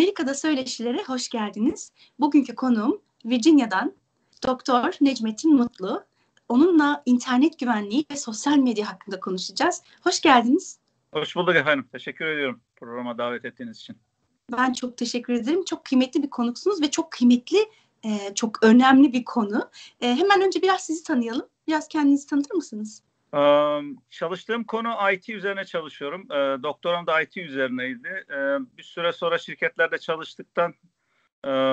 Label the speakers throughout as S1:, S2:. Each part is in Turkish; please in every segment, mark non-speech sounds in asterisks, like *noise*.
S1: Amerika'da söyleşilere hoş geldiniz. Bugünkü konuğum Virginia'dan Doktor Necmettin Mutlu. Onunla internet güvenliği ve sosyal medya hakkında konuşacağız. Hoş geldiniz.
S2: Hoş bulduk efendim. Teşekkür ediyorum programa davet ettiğiniz için.
S1: Ben çok teşekkür ederim. Çok kıymetli bir konuksunuz ve çok kıymetli, e, çok önemli bir konu. E, hemen önce biraz sizi tanıyalım. Biraz kendinizi tanıtır mısınız?
S2: Çalıştığım konu IT üzerine çalışıyorum. Doktoram da IT üzerineydi. Bir süre sonra şirketlerde çalıştıktan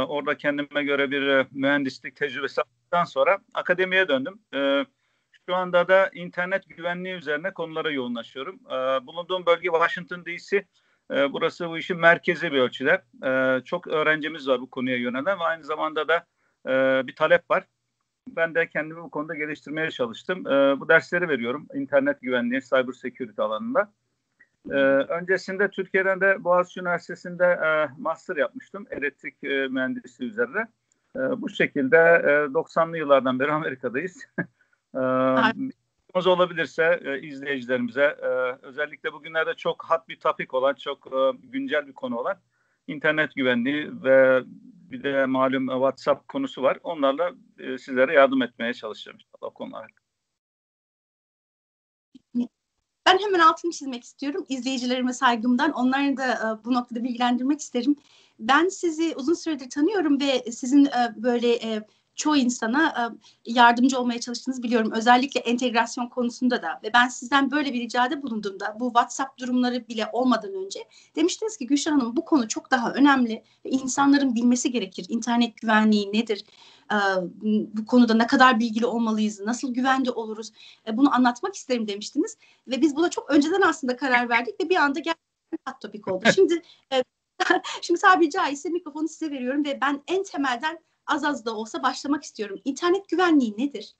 S2: orada kendime göre bir mühendislik tecrübesi aldıktan sonra akademiye döndüm. Şu anda da internet güvenliği üzerine konulara yoğunlaşıyorum. Bulunduğum bölge Washington DC. Burası bu işin merkezi bir ölçüde. Çok öğrencimiz var bu konuya yönelen ve aynı zamanda da bir talep var ben de kendimi bu konuda geliştirmeye çalıştım. E, bu dersleri veriyorum. İnternet güvenliği, cyber security alanında. E, öncesinde Türkiye'den de Boğaziçi Üniversitesi'nde e, master yapmıştım. Elektrik e, mühendisliği üzerine. E, bu şekilde e, 90'lı yıllardan beri Amerika'dayız. *laughs* e, olabilirse e, izleyicilerimize e, özellikle bugünlerde çok hot bir topik olan, çok e, güncel bir konu olan internet güvenliği ve bir de malum WhatsApp konusu var. Onlarla e, sizlere yardım etmeye çalışacağım inşallah konular.
S1: Ben hemen altını çizmek istiyorum izleyicilerime saygımdan. Onları da e, bu noktada bilgilendirmek isterim. Ben sizi uzun süredir tanıyorum ve sizin e, böyle e, çoğu insana e, yardımcı olmaya çalıştığınızı biliyorum. Özellikle entegrasyon konusunda da ve ben sizden böyle bir ricada bulunduğumda bu WhatsApp durumları bile olmadan önce demiştiniz ki Gülşen Hanım bu konu çok daha önemli ve insanların bilmesi gerekir. İnternet güvenliği nedir? E, bu konuda ne kadar bilgili olmalıyız? Nasıl güvende oluruz? E, bunu anlatmak isterim demiştiniz ve biz buna çok önceden aslında karar verdik ve bir anda gerçekten hot topic oldu. *laughs* Şimdi *laughs* Şimdi tabiri caizse mikrofonu size veriyorum ve ben en temelden az az da olsa başlamak istiyorum. İnternet güvenliği nedir?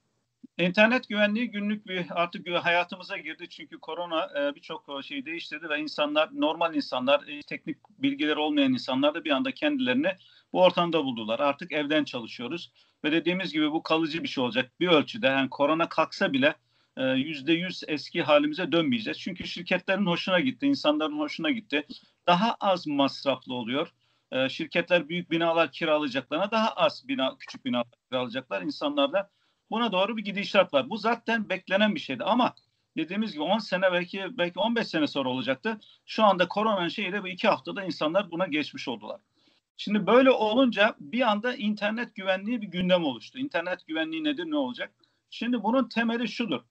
S2: İnternet güvenliği günlük bir artık hayatımıza girdi çünkü korona e, birçok e, şeyi değiştirdi ve insanlar normal insanlar e, teknik bilgileri olmayan insanlar da bir anda kendilerini bu ortamda buldular. Artık evden çalışıyoruz ve dediğimiz gibi bu kalıcı bir şey olacak bir ölçüde. Yani korona kalksa bile yüzde yüz eski halimize dönmeyeceğiz. Çünkü şirketlerin hoşuna gitti, insanların hoşuna gitti. Daha az masraflı oluyor e, şirketler büyük binalar kiralayacaklarına daha az bina, küçük binalar kiralayacaklar. İnsanlarda buna doğru bir gidişat var. Bu zaten beklenen bir şeydi ama dediğimiz gibi 10 sene belki belki 15 sene sonra olacaktı. Şu anda koronanın şeyiyle bu iki haftada insanlar buna geçmiş oldular. Şimdi böyle olunca bir anda internet güvenliği bir gündem oluştu. İnternet güvenliği nedir, ne olacak? Şimdi bunun temeli şudur.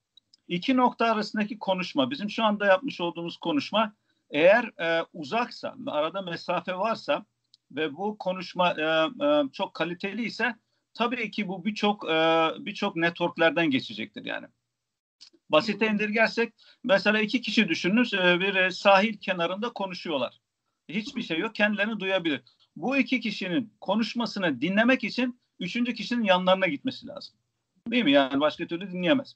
S2: İki nokta arasındaki konuşma, bizim şu anda yapmış olduğumuz konuşma eğer e, uzaksa, arada mesafe varsa ve bu konuşma e, e, çok kaliteli ise tabii ki bu birçok e, birçok networklerden geçecektir yani. Basite indirgersek mesela iki kişi düşününüz e, bir sahil kenarında konuşuyorlar. Hiçbir şey yok kendilerini duyabilir. Bu iki kişinin konuşmasını dinlemek için üçüncü kişinin yanlarına gitmesi lazım. Değil mi? Yani başka türlü dinleyemez.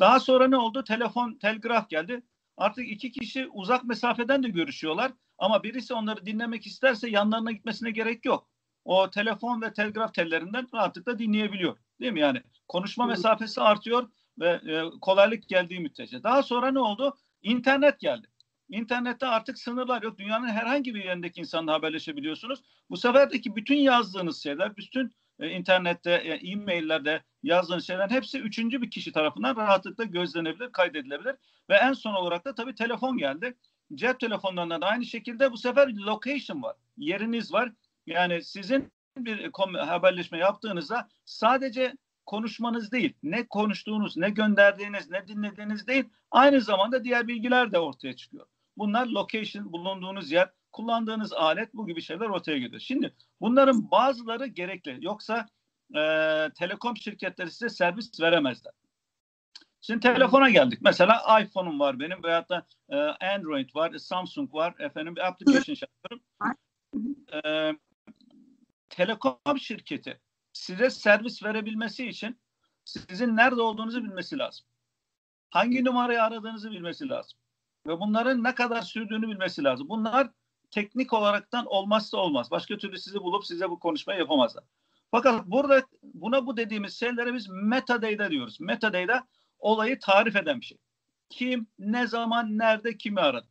S2: Daha sonra ne oldu? Telefon, telgraf geldi. Artık iki kişi uzak mesafeden de görüşüyorlar ama birisi onları dinlemek isterse yanlarına gitmesine gerek yok. O telefon ve telgraf tellerinden rahatlıkla dinleyebiliyor. Değil mi? Yani konuşma mesafesi artıyor ve e, kolaylık geldiği müddetçe. Daha sonra ne oldu? İnternet geldi. İnternette artık sınırlar yok. Dünyanın herhangi bir yerindeki insanla haberleşebiliyorsunuz. Bu seferdeki bütün yazdığınız şeyler, bütün e, internette, e, e-maillerde yazdığınız şeylerin hepsi üçüncü bir kişi tarafından rahatlıkla gözlenebilir, kaydedilebilir. Ve en son olarak da tabii telefon geldi. Cep telefonlarında da aynı şekilde bu sefer location var. Yeriniz var. Yani sizin bir haberleşme yaptığınızda sadece konuşmanız değil, ne konuştuğunuz, ne gönderdiğiniz, ne dinlediğiniz değil, aynı zamanda diğer bilgiler de ortaya çıkıyor. Bunlar location, bulunduğunuz yer, kullandığınız alet bu gibi şeyler ortaya geliyor. Şimdi bunların bazıları gerekli. Yoksa e, telekom şirketleri size servis veremezler. Şimdi telefona geldik. Mesela iPhone'um var benim veyahut da e, Android var, Samsung var. Efendim bir application yapıyorum. E, telekom şirketi size servis verebilmesi için sizin nerede olduğunuzu bilmesi lazım. Hangi numarayı aradığınızı bilmesi lazım. Ve bunların ne kadar sürdüğünü bilmesi lazım. Bunlar teknik olaraktan olmazsa olmaz. Başka türlü sizi bulup size bu konuşmayı yapamazlar. Fakat burada buna bu dediğimiz şeylere biz metadata diyoruz. Metadata olayı tarif eden bir şey. Kim, ne zaman, nerede kimi aradı.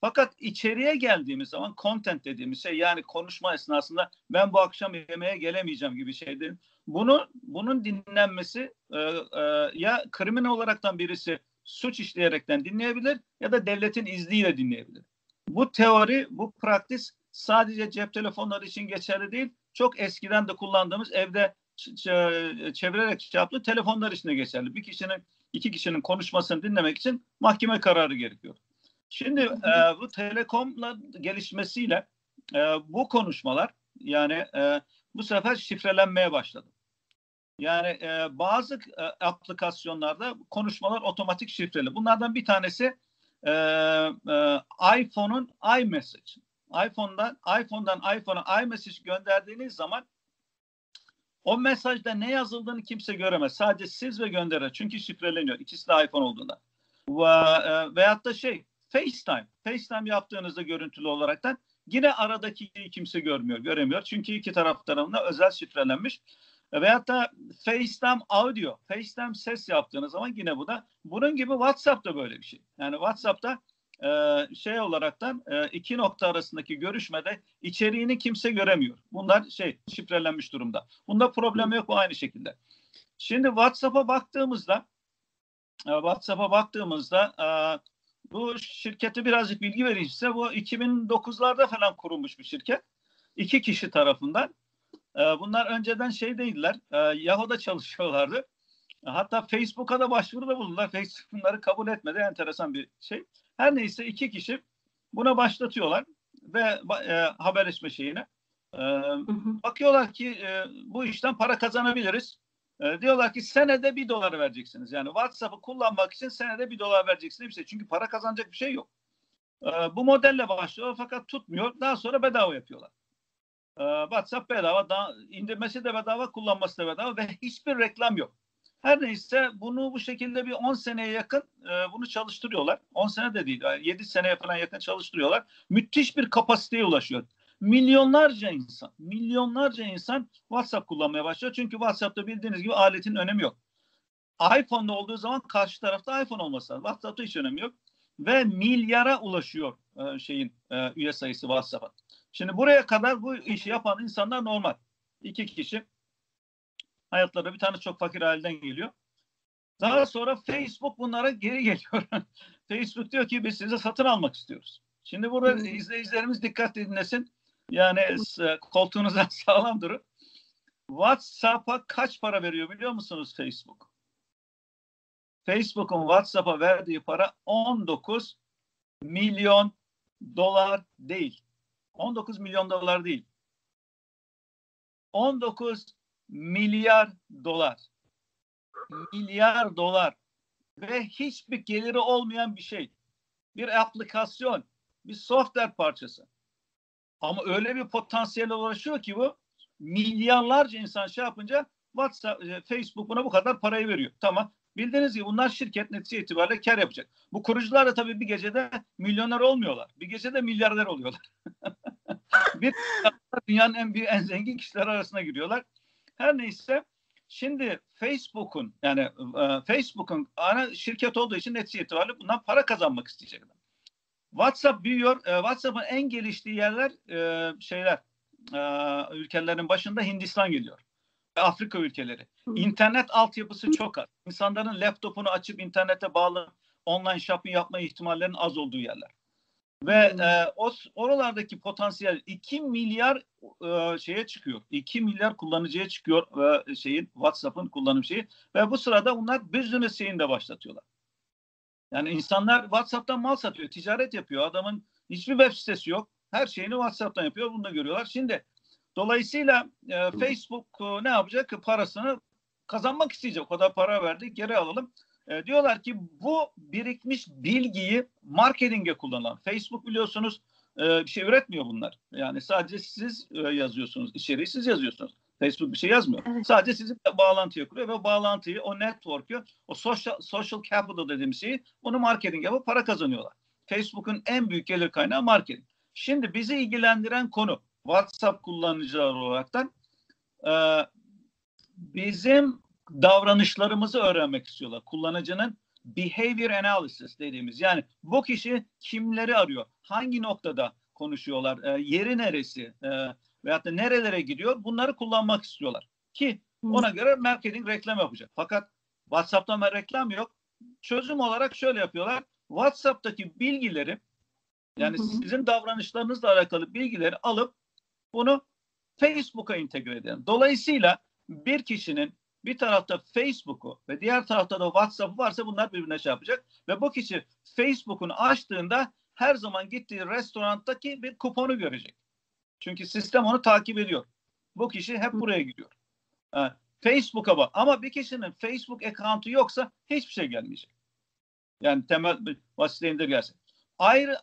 S2: Fakat içeriye geldiğimiz zaman content dediğimiz şey yani konuşma esnasında ben bu akşam yemeğe gelemeyeceğim gibi şeylerin bunu bunun dinlenmesi e, e, ya kriminal olaraktan birisi suç işleyerekten dinleyebilir ya da devletin izniyle dinleyebilir. Bu teori, bu praktis sadece cep telefonları için geçerli değil. Çok eskiden de kullandığımız evde çevirerek şey yaptığı telefonlar için de geçerli. Bir kişinin, iki kişinin konuşmasını dinlemek için mahkeme kararı gerekiyor. Şimdi e, bu telekomla gelişmesiyle e, bu konuşmalar yani e, bu sefer şifrelenmeye başladı. Yani e, bazı e, aplikasyonlarda konuşmalar otomatik şifreli. Bunlardan bir tanesi e, e, iPhone'un iMessage. iPhone'dan iPhone'dan iPhone'a iMessage gönderdiğiniz zaman o mesajda ne yazıldığını kimse göremez. Sadece siz ve gönderir. Çünkü şifreleniyor. İkisi de iPhone olduğunda. Ve, e, veyahut da şey FaceTime. FaceTime yaptığınızda görüntülü olaraktan yine aradaki kimse görmüyor, göremiyor. Çünkü iki taraf tarafında özel şifrelenmiş. Veyahut da FaceTime audio, FaceTime ses yaptığınız zaman yine bu da bunun gibi WhatsApp'ta böyle bir şey. Yani WhatsApp'ta e, şey olaraktan e, iki nokta arasındaki görüşmede içeriğini kimse göremiyor. Bunlar şey şifrelenmiş durumda. Bunda problem yok bu aynı şekilde. Şimdi WhatsApp'a baktığımızda e, WhatsApp'a baktığımızda e, bu şirketi birazcık bilgi vereyim size. Bu 2009'larda falan kurulmuş bir şirket. İki kişi tarafından. E, bunlar önceden şey değiller. E, Yahoo'da çalışıyorlardı. Hatta Facebook'a da başvuruda bulundular. Facebook bunları kabul etmedi. Enteresan bir şey. Her neyse iki kişi buna başlatıyorlar ve e, haberleşme şeyine. E, bakıyorlar ki e, bu işten para kazanabiliriz. E, diyorlar ki senede bir dolar vereceksiniz. Yani WhatsApp'ı kullanmak için senede bir dolar vereceksiniz. Bir şey. Çünkü para kazanacak bir şey yok. E, bu modelle başlıyor fakat tutmuyor. Daha sonra bedava yapıyorlar. E, WhatsApp bedava, daha, indirmesi de bedava, kullanması da bedava ve hiçbir reklam yok. Her neyse bunu bu şekilde bir 10 seneye yakın e, bunu çalıştırıyorlar. 10 sene de değil, 7 seneye falan yakın çalıştırıyorlar. Müthiş bir kapasiteye ulaşıyor. Milyonlarca insan, milyonlarca insan WhatsApp kullanmaya başlıyor. Çünkü WhatsApp'ta bildiğiniz gibi aletin önemi yok. iPhone'da olduğu zaman karşı tarafta iPhone olması lazım. WhatsApp'ta hiç önemi yok. Ve milyara ulaşıyor e, şeyin e, üye sayısı WhatsApp'a. Şimdi buraya kadar bu işi yapan insanlar normal. İki kişi hayatları bir tane çok fakir halden geliyor. Daha sonra Facebook bunlara geri geliyor. *laughs* Facebook diyor ki biz size satın almak istiyoruz. Şimdi burada hmm. izleyicilerimiz dikkat dinlesin. Yani koltuğunuzdan *laughs* sağlam durun. WhatsApp'a kaç para veriyor biliyor musunuz Facebook? Facebook'un WhatsApp'a verdiği para 19 milyon dolar değil. 19 milyon dolar değil. 19 milyar dolar. Milyar dolar. Ve hiçbir geliri olmayan bir şey. Bir aplikasyon, bir software parçası. Ama öyle bir potansiyele ulaşıyor ki bu milyarlarca insan şey yapınca WhatsApp, e, Facebook buna bu kadar parayı veriyor. Tamam. Bildiğiniz gibi bunlar şirket netice itibariyle kar yapacak. Bu kurucular da tabii bir gecede milyoner olmuyorlar. Bir gecede milyarder oluyorlar. *laughs* bir dünyanın en büyük en zengin kişiler arasına giriyorlar. Her neyse şimdi Facebook'un yani e, Facebook'un ana şirket olduğu için netice itibariyle bundan para kazanmak isteyecekler. WhatsApp büyüyor. E, WhatsApp'ın en geliştiği yerler e, şeyler e, ülkelerin başında Hindistan geliyor. Afrika ülkeleri. İnternet altyapısı çok az. İnsanların laptopunu açıp internete bağlı online shopping yapma ihtimallerinin az olduğu yerler. Ve e, o oralardaki potansiyel 2 milyar e, şeye çıkıyor. 2 milyar kullanıcıya çıkıyor e, şeyin WhatsApp'ın kullanım şeyi ve bu sırada bunlar business şeyini de başlatıyorlar. Yani insanlar WhatsApp'tan mal satıyor, ticaret yapıyor. Adamın hiçbir web sitesi yok. Her şeyini WhatsApp'tan yapıyor. Bunu da görüyorlar. Şimdi dolayısıyla e, Facebook e, ne yapacak? Parasını kazanmak isteyecek. O kadar para verdik, geri alalım. E, diyorlar ki bu birikmiş bilgiyi marketinge kullanılan. Facebook biliyorsunuz e, bir şey üretmiyor bunlar. Yani sadece siz e, yazıyorsunuz, içeriği siz yazıyorsunuz. Facebook bir şey yazmıyor. Evet. Sadece sizi bağlantıya kuruyor ve bağlantıyı, o network'ü, o social, social capital dediğimiz şeyi bunu marketing yapıp para kazanıyorlar. Facebook'un en büyük gelir kaynağı marketing. Şimdi bizi ilgilendiren konu WhatsApp kullanıcılar olaraktan e, bizim davranışlarımızı öğrenmek istiyorlar. Kullanıcının behavior analysis dediğimiz yani bu kişi kimleri arıyor, hangi noktada konuşuyorlar, e, yeri neresi e, veyahut da nerelere gidiyor bunları kullanmak istiyorlar ki ona göre marketing reklam yapacak. Fakat WhatsApp'ta reklam yok. Çözüm olarak şöyle yapıyorlar. WhatsApp'taki bilgileri yani hı hı. sizin davranışlarınızla alakalı bilgileri alıp bunu Facebook'a entegre edelim. Dolayısıyla bir kişinin bir tarafta Facebook'u ve diğer tarafta da WhatsApp'ı varsa bunlar birbirine şey yapacak. Ve bu kişi Facebook'unu açtığında her zaman gittiği restorandaki bir kuponu görecek. Çünkü sistem onu takip ediyor. Bu kişi hep buraya gidiyor. Facebook'a bak. Ama bir kişinin Facebook account'u yoksa hiçbir şey gelmeyecek. Yani temel bir basit indirgerse. Ayrı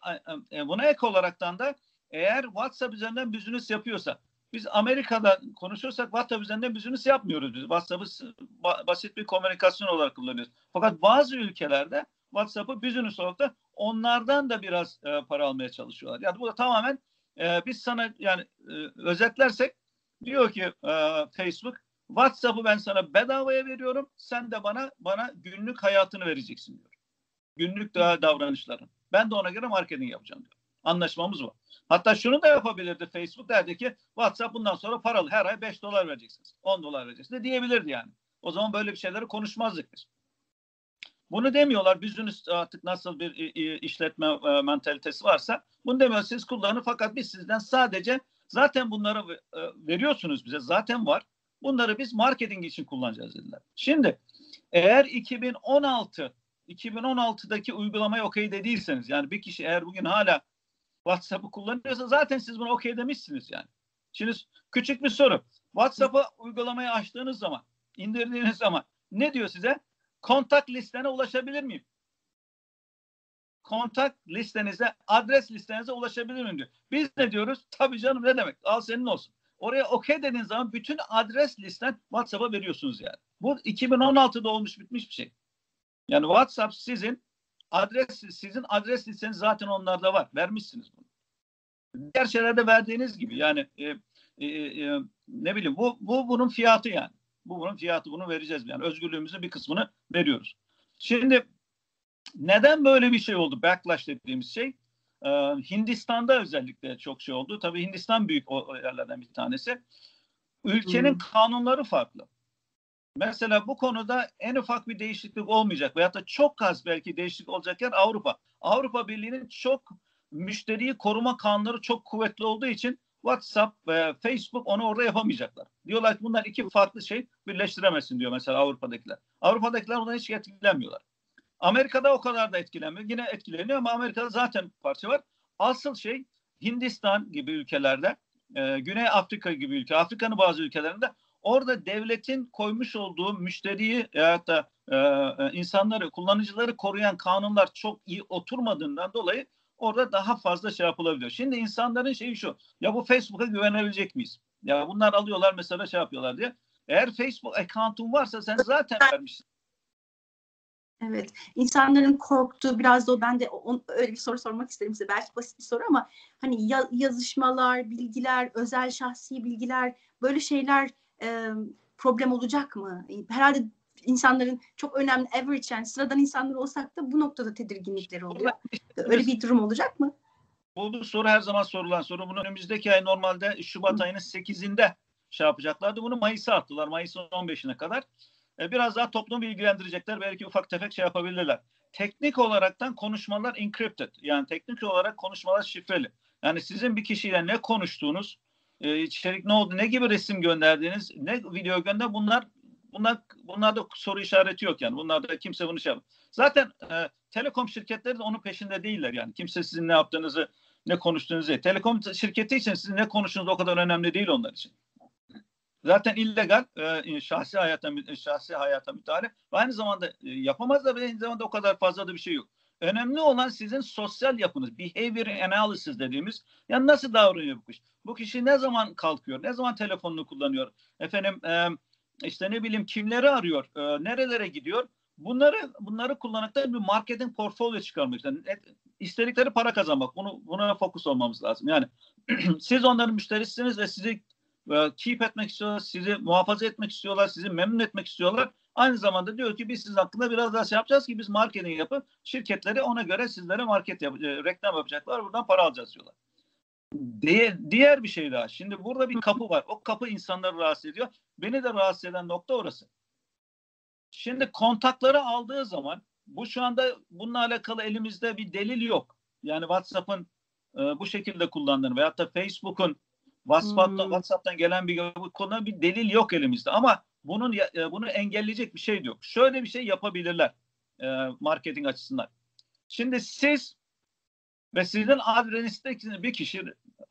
S2: e, buna ek olaraktan da eğer WhatsApp üzerinden business yapıyorsa biz Amerika'da konuşursak WhatsApp üzerinden business yapmıyoruz biz. WhatsApp'ı basit bir komünikasyon olarak kullanıyoruz. Fakat bazı ülkelerde WhatsApp'ı business olarak da onlardan da biraz e, para almaya çalışıyorlar. Yani bu da tamamen e, biz sana yani e, özetlersek diyor ki e, Facebook WhatsApp'ı ben sana bedavaya veriyorum. Sen de bana bana günlük hayatını vereceksin diyor. Günlük davranışların. Ben de ona göre marketing yapacağım diyor. Anlaşmamız var. Hatta şunu da yapabilirdi Facebook derdi ki WhatsApp bundan sonra paralı her ay 5 dolar vereceksiniz. 10 dolar vereceksiniz de diyebilirdi yani. O zaman böyle bir şeyleri konuşmazdık biz. Bunu demiyorlar. Business artık nasıl bir işletme e, mentalitesi varsa bunu demiyor. Siz kullanın fakat biz sizden sadece zaten bunları e, veriyorsunuz bize. Zaten var. Bunları biz marketing için kullanacağız dediler. Şimdi eğer 2016 2016'daki uygulamayı okey dediyseniz yani bir kişi eğer bugün hala WhatsApp'ı kullanıyorsa zaten siz bunu okey demişsiniz yani. Şimdi küçük bir soru. WhatsApp'ı uygulamayı açtığınız zaman, indirdiğiniz zaman ne diyor size? Kontak listene ulaşabilir miyim? Kontak listenize, adres listenize ulaşabilir miyim diyor. Biz ne diyoruz? Tabii canım ne demek? Al senin olsun. Oraya okey dediğiniz zaman bütün adres listen WhatsApp'a veriyorsunuz yani. Bu 2016'da olmuş bitmiş bir şey. Yani WhatsApp sizin adres sizin adres listeniz zaten onlarda var. Vermişsiniz bunu. Diğer şeylerde verdiğiniz gibi yani e, e, e, ne bileyim bu bu bunun fiyatı yani. Bu bunun fiyatı bunu vereceğiz yani özgürlüğümüzün bir kısmını veriyoruz. Şimdi neden böyle bir şey oldu? Backlash dediğimiz şey. Ee, Hindistan'da özellikle çok şey oldu. Tabii Hindistan büyük o, o yerlerden bir tanesi. Ülkenin hmm. kanunları farklı. Mesela bu konuda en ufak bir değişiklik olmayacak veyahut da çok az belki değişiklik olacak yer Avrupa. Avrupa Birliği'nin çok müşteriyi koruma kanunları çok kuvvetli olduğu için WhatsApp ve Facebook onu orada yapamayacaklar. Diyorlar ki bunlar iki farklı şey birleştiremezsin diyor mesela Avrupa'dakiler. Avrupa'dakiler bundan hiç etkilenmiyorlar. Amerika'da o kadar da etkilenmiyor. Yine etkileniyor ama Amerika'da zaten parça var. Asıl şey Hindistan gibi ülkelerde, e, Güney Afrika gibi ülke, Afrika'nın bazı ülkelerinde orada devletin koymuş olduğu müşteriyi ya da e, e, insanları, kullanıcıları koruyan kanunlar çok iyi oturmadığından dolayı orada daha fazla şey yapılabiliyor. Şimdi insanların şeyi şu. Ya bu Facebook'a güvenebilecek miyiz? Ya bunlar alıyorlar mesela şey yapıyorlar diye. Eğer Facebook account'un varsa sen zaten vermişsin.
S1: Evet. İnsanların korktuğu biraz da o ben de on, öyle bir soru sormak isterim size. Belki basit bir soru ama hani ya, yazışmalar, bilgiler, özel şahsi bilgiler böyle şeyler e, problem olacak mı? Herhalde insanların çok önemli average yani sıradan insanlar olsak da bu noktada tedirginlikleri oluyor. Öyle bir durum olacak mı?
S2: Bu, bu soru her zaman sorulan soru. Bunu önümüzdeki ay normalde Şubat Hı. ayının 8'inde şey yapacaklardı. Bunu Mayıs'a attılar. Mayıs'ın 15'ine kadar. Ee, biraz daha toplumu bilgilendirecekler. Belki ufak tefek şey yapabilirler. Teknik olaraktan konuşmalar encrypted. Yani teknik olarak konuşmalar şifreli. Yani sizin bir kişiyle ne konuştuğunuz, e, içerik ne oldu, ne gibi resim gönderdiğiniz, ne video gönder bunlar bunlar bunlarda soru işareti yok yani. Bunlarda kimse bunu şey yapmıyor. Zaten e, telekom şirketleri de onun peşinde değiller yani. Kimse sizin ne yaptığınızı, ne konuştuğunuzu. Telekom şirketi için sizin ne konuştuğunuz o kadar önemli değil onlar için. Zaten illegal e, şahsi hayata şahsi hayata müdahale aynı zamanda e, yapamazlar ve aynı zamanda o kadar fazla da bir şey yok. Önemli olan sizin sosyal yapınız, behavior analysis dediğimiz. Yani nasıl davranıyor bu kişi? Bu kişi ne zaman kalkıyor? Ne zaman telefonunu kullanıyor? Efendim e, işte ne bileyim kimleri arıyor? E, nerelere gidiyor? Bunları bunları kullanarak bir marketing portfolyo çıkarmak. Yani istedikleri para kazanmak. Bunu buna fokus olmamız lazım. Yani *clears throat* siz onların müşterisiniz ve sizi e, keep etmek istiyorlar, sizi muhafaza etmek istiyorlar, sizi memnun etmek istiyorlar. Aynı zamanda diyor ki biz siz hakkında biraz daha şey yapacağız ki biz marketing yapıp şirketleri ona göre sizlere market yap, e, reklam yapacaklar. Buradan para alacağız diyorlar. Diğer, diğer bir şey daha. Şimdi burada bir kapı var. O kapı insanları rahatsız ediyor. Beni de rahatsız eden nokta orası. Şimdi kontakları aldığı zaman bu şu anda bununla alakalı elimizde bir delil yok. Yani WhatsApp'ın e, bu şekilde kullandığını veyahut da Facebook'un WhatsApp'tan, hmm. WhatsApp'tan gelen bir konuda bir delil yok elimizde. Ama bunun e, bunu engelleyecek bir şey yok. Şöyle bir şey yapabilirler e, marketing açısından. Şimdi siz ve sizin adresinizdeki bir kişi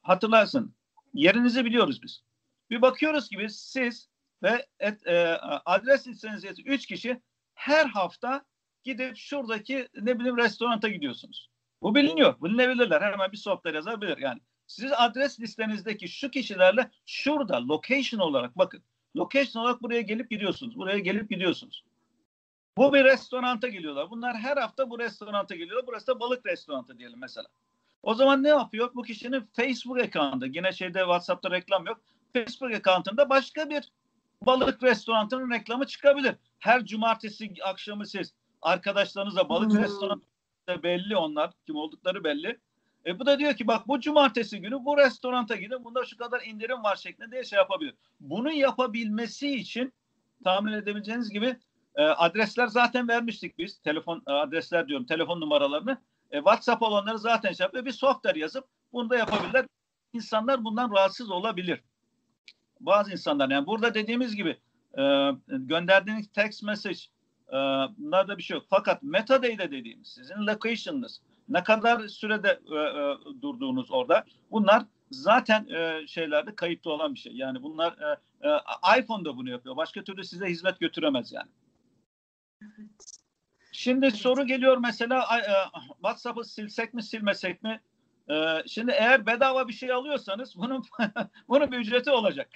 S2: hatırlarsın. Yerinizi biliyoruz biz. Bir bakıyoruz ki biz siz ve et, e, adres listenizdeki üç kişi her hafta gidip şuradaki ne bileyim restoranta gidiyorsunuz. Bu biliniyor. Bilinebilirler. Hemen bir sohbet yazabilir. Yani siz adres listenizdeki şu kişilerle şurada location olarak bakın. Location olarak buraya gelip gidiyorsunuz. Buraya gelip gidiyorsunuz. Bu bir restoranta geliyorlar. Bunlar her hafta bu restoranta geliyorlar. Burası da balık restoranı diyelim mesela. O zaman ne yapıyor? Bu kişinin Facebook account'ı, yine şeyde WhatsApp'ta reklam yok. Facebook account'ında başka bir balık restoranının reklamı çıkabilir. Her cumartesi akşamı siz arkadaşlarınızla balık hmm. restoranı belli onlar kim oldukları belli. E bu da diyor ki bak bu cumartesi günü bu restoranta gidin bunda şu kadar indirim var şeklinde diye şey yapabilir. Bunu yapabilmesi için tahmin edebileceğiniz gibi e, adresler zaten vermiştik biz. Telefon e, adresler diyorum telefon numaralarını. E, WhatsApp olanları zaten şey yapıyor. Bir software yazıp bunu da yapabilirler. İnsanlar bundan rahatsız olabilir. Bazı insanlar yani burada dediğimiz gibi e, gönderdiğiniz text message e, bunlarda bir şey yok. Fakat metadata dediğimiz sizin location'ınız ne kadar sürede e, e, durduğunuz orada bunlar zaten e, şeylerde kayıtlı olan bir şey. Yani bunlar e, e, iPhone da bunu yapıyor. Başka türlü size hizmet götüremez yani. Evet. Şimdi evet. soru geliyor mesela e, WhatsApp'ı silsek mi silmesek mi? E, şimdi eğer bedava bir şey alıyorsanız bunun *laughs* bunun bir ücreti olacak.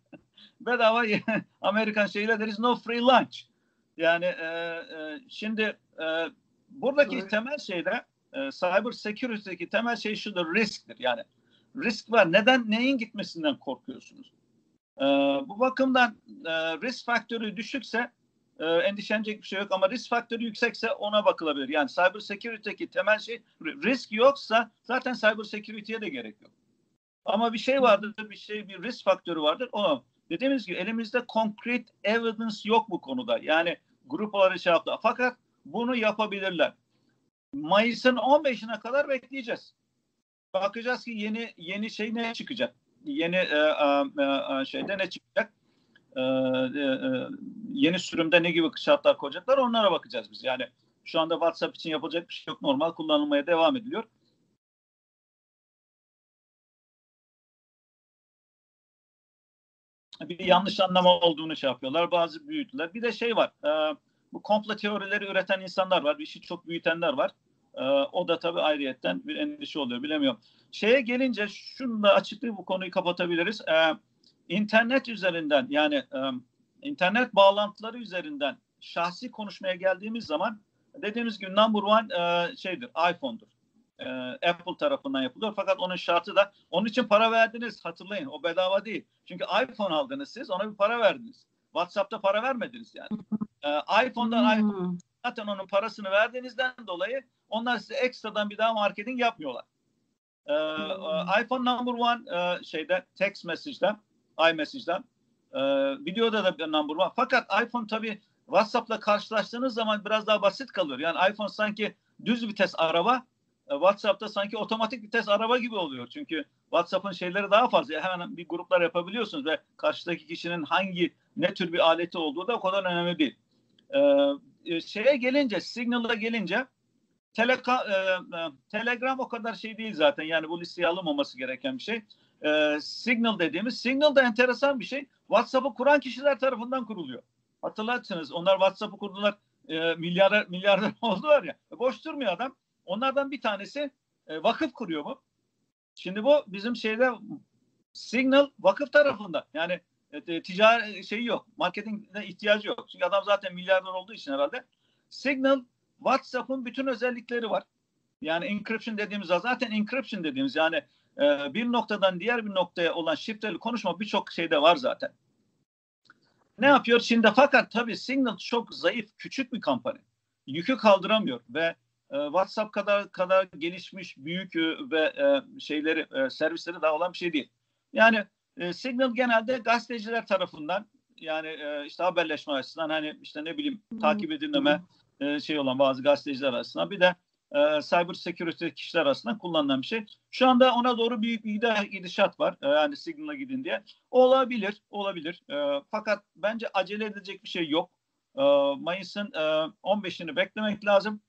S2: *laughs* bedava *laughs* Amerikan şeyle deriz no free lunch. Yani e, e, şimdi e, buradaki evet. temel şeyde e, cyber security'deki temel şey şudur risktir. Yani risk var. Neden neyin gitmesinden korkuyorsunuz? E, bu bakımdan e, risk faktörü düşükse e, endişelenecek bir şey yok ama risk faktörü yüksekse ona bakılabilir. Yani cyber security'deki temel şey risk yoksa zaten cyber security'ye de gerek yok. Ama bir şey vardır, bir şey bir risk faktörü vardır. O dediğimiz gibi elimizde concrete evidence yok bu konuda. Yani grup olarak şey yaptı. Fakat bunu yapabilirler. Mayıs'ın 15'ine kadar bekleyeceğiz. Bakacağız ki yeni yeni şey ne çıkacak? Yeni e, e, şeyde ne çıkacak? E, e, e, yeni sürümde ne gibi şartlar koyacaklar onlara bakacağız biz. Yani şu anda WhatsApp için yapılacak bir şey yok. Normal kullanılmaya devam ediliyor. Bir yanlış anlama olduğunu şey yapıyorlar. Bazı büyütüler. Bir de şey var. E, bu komplo teorileri üreten insanlar var. Bir işi çok büyütenler var. E, o da tabii ayrıyetten bir endişe oluyor. Bilemiyorum. Şeye gelince şunu da açıklayıp bu konuyu kapatabiliriz. E, internet üzerinden yani e, internet bağlantıları üzerinden şahsi konuşmaya geldiğimiz zaman dediğimiz gibi number one e, şeydir iPhone'dur. E, Apple tarafından yapılıyor. Fakat onun şartı da onun için para verdiniz hatırlayın. O bedava değil. Çünkü iPhone aldınız siz ona bir para verdiniz. WhatsApp'ta para vermediniz yani. E, iPhone'dan hmm. iPhone zaten onun parasını verdiğinizden dolayı onlar size ekstradan bir daha marketing yapmıyorlar. E, hmm. iPhone number one e, şeyde text message'den iMessage'den. E, videoda da bir number var. Fakat iPhone tabii WhatsApp'la karşılaştığınız zaman biraz daha basit kalıyor. Yani iPhone sanki düz vites araba, e, WhatsApp'ta sanki otomatik vites araba gibi oluyor. Çünkü WhatsApp'ın şeyleri daha fazla. Hemen bir gruplar yapabiliyorsunuz ve karşıdaki kişinin hangi ne tür bir aleti olduğu da o kadar önemli değil. Ee, şeye gelince, Signal'a gelince teleka, e, e, Telegram o kadar şey değil zaten. Yani bu listeye alınmaması gereken bir şey e, Signal dediğimiz. Signal da enteresan bir şey. WhatsApp'ı kuran kişiler tarafından kuruluyor. Hatırlarsınız onlar WhatsApp'ı kurdular e, milyarder, milyarder *laughs* oldular ya. E, boş durmuyor adam. Onlardan bir tanesi e, vakıf kuruyor mu? Şimdi bu bizim şeyde Signal vakıf tarafında. Yani e, ticari şeyi yok. Marketingde ihtiyacı yok. Çünkü adam zaten milyarder olduğu için herhalde. Signal WhatsApp'ın bütün özellikleri var. Yani encryption dediğimiz zaten encryption dediğimiz yani e, bir noktadan diğer bir noktaya olan şifreli konuşma birçok şeyde var zaten. Ne yapıyor şimdi? Fakat tabii Signal çok zayıf, küçük bir kampanya. Yükü kaldıramıyor ve e, WhatsApp kadar kadar gelişmiş, büyük e, ve e, şeyleri e, servisleri daha olan bir şey değil. Yani e, Signal genelde gazeteciler tarafından yani e, işte haberleşme açısından hani işte ne bileyim takip edilmeme e, şey olan bazı gazeteciler arasında bir de e, cyber security kişiler arasında kullanılan bir şey. Şu anda ona doğru büyük bir gidişat var. E, yani Signal'a gidin diye. Olabilir, olabilir. E, fakat bence acele edecek bir şey yok. E, Mayıs'ın e, 15'ini beklemek lazım.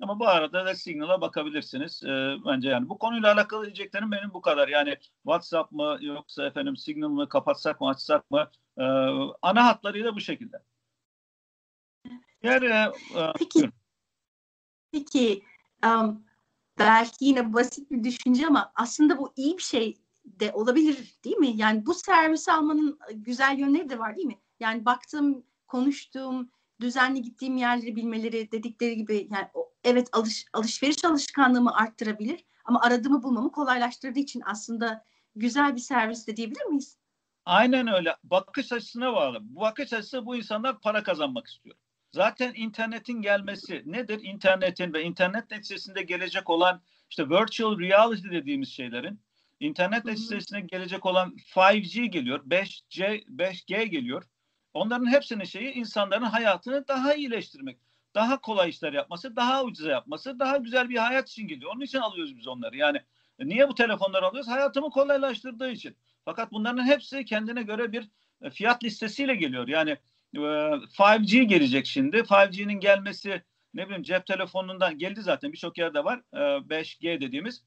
S2: Ama bu arada da Signal'a bakabilirsiniz. E, bence yani bu konuyla alakalı diyeceklerim benim bu kadar. Yani WhatsApp mı yoksa efendim Signal mı kapatsak mı açsak mı? E, ana hatlarıyla bu şekilde.
S1: Diğer, e, Peki. Peki um, belki yine basit bir düşünce ama aslında bu iyi bir şey de olabilir değil mi? Yani bu servis almanın güzel yönleri de var değil mi? Yani baktım, konuştuğum, düzenli gittiğim yerleri bilmeleri dedikleri gibi yani evet alış, alışveriş alışkanlığımı arttırabilir ama aradığımı bulmamı kolaylaştırdığı için aslında güzel bir servis de diyebilir miyiz?
S2: Aynen öyle. Bakış açısına bağlı. Bu bakış açısı bu insanlar para kazanmak istiyor. Zaten internetin gelmesi nedir? İnternetin ve internet neticesinde gelecek olan işte virtual reality dediğimiz şeylerin internet neticesinde gelecek olan 5G geliyor, 5G, 5G geliyor. Onların hepsinin şeyi insanların hayatını daha iyileştirmek, daha kolay işler yapması, daha ucuza yapması, daha güzel bir hayat için geliyor. Onun için alıyoruz biz onları. Yani e, niye bu telefonları alıyoruz? Hayatımı kolaylaştırdığı için. Fakat bunların hepsi kendine göre bir e, fiyat listesiyle geliyor. Yani 5G ee, gelecek şimdi. 5G'nin gelmesi ne bileyim cep telefonundan geldi zaten birçok yerde var. 5G ee, dediğimiz.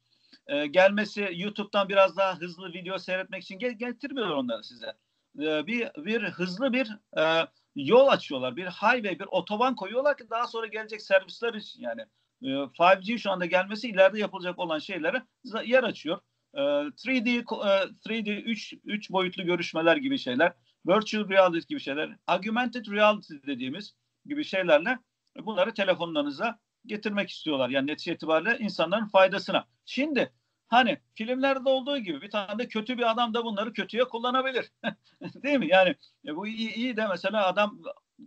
S2: Ee, gelmesi YouTube'dan biraz daha hızlı video seyretmek için getirmiyorlar onları size. Bir, bir hızlı bir e, yol açıyorlar. Bir highway, bir otoban koyuyorlar ki daha sonra gelecek servisler için yani. 5G şu anda gelmesi ileride yapılacak olan şeylere yer açıyor. 3D 3D 3 3 boyutlu görüşmeler gibi şeyler virtual reality gibi şeyler, augmented reality dediğimiz gibi şeylerle bunları telefonlarınıza getirmek istiyorlar. Yani netice itibariyle insanların faydasına. Şimdi hani filmlerde olduğu gibi bir tane de kötü bir adam da bunları kötüye kullanabilir. *laughs* Değil mi? Yani e, bu iyi, iyi de mesela adam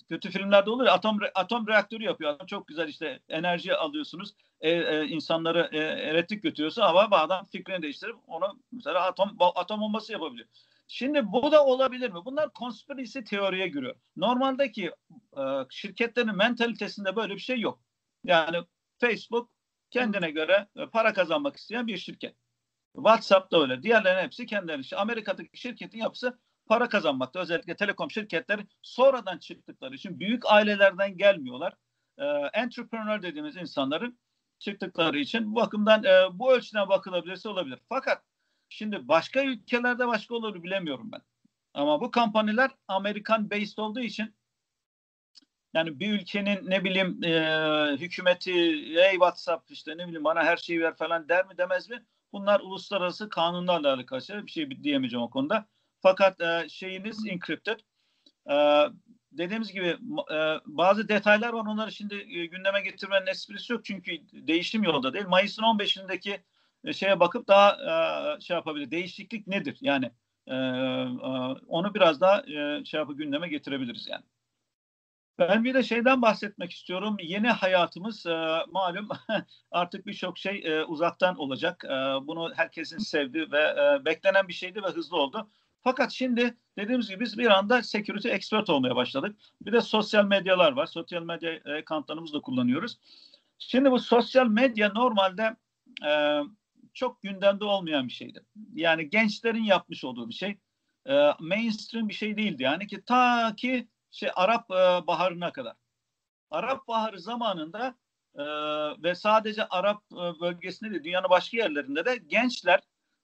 S2: kötü filmlerde olur atom atom reaktörü yapıyor. Adam çok güzel işte enerji alıyorsunuz. E, e, insanları e, elektrik götürüyorsun ama adam fikrini değiştirip onu mesela atom atom bombası yapabiliyor. Şimdi bu da olabilir mi? Bunlar konspirasi teoriye giriyor. Normaldeki e, şirketlerin mentalitesinde böyle bir şey yok. Yani Facebook kendine göre e, para kazanmak isteyen bir şirket. WhatsApp da öyle. Diğerlerinin hepsi kendileri. Amerika'daki şirketin yapısı para kazanmakta. Özellikle telekom şirketleri sonradan çıktıkları için büyük ailelerden gelmiyorlar. E, entrepreneur dediğimiz insanların çıktıkları için bu bakımdan e, bu ölçüden bakılabilirse olabilir. Fakat Şimdi başka ülkelerde başka olur bilemiyorum ben. Ama bu kampanyalar Amerikan based olduğu için yani bir ülkenin ne bileyim e, hükümeti ey WhatsApp işte ne bileyim bana her şeyi ver falan der mi demez mi? Bunlar uluslararası kanunlarla alakalı. Bir şey diyemeyeceğim o konuda. Fakat e, şeyiniz encrypted. E, dediğimiz gibi e, bazı detaylar var. Onları şimdi e, gündeme getirmenin esprisi yok. Çünkü değişim yolda değil. Mayıs'ın 15'indeki e, şeye bakıp daha e, şey yapabilir. Değişiklik nedir? Yani e, e, onu biraz daha e, şey yapıp gündeme getirebiliriz yani. Ben bir de şeyden bahsetmek istiyorum. Yeni hayatımız e, malum *laughs* artık birçok şey e, uzaktan olacak. E, bunu herkesin sevdiği ve e, beklenen bir şeydi ve hızlı oldu. Fakat şimdi dediğimiz gibi biz bir anda security expert olmaya başladık. Bir de sosyal medyalar var. Sosyal medya e, kantlarımızı da kullanıyoruz. Şimdi bu sosyal medya normalde e, çok gündemde olmayan bir şeydi. Yani gençlerin yapmış olduğu bir şey. E, mainstream bir şey değildi. Yani ki ta ki şey Arap e, Baharı'na kadar. Arap Baharı zamanında e, ve sadece Arap e, bölgesinde değil dünyanın başka yerlerinde de gençler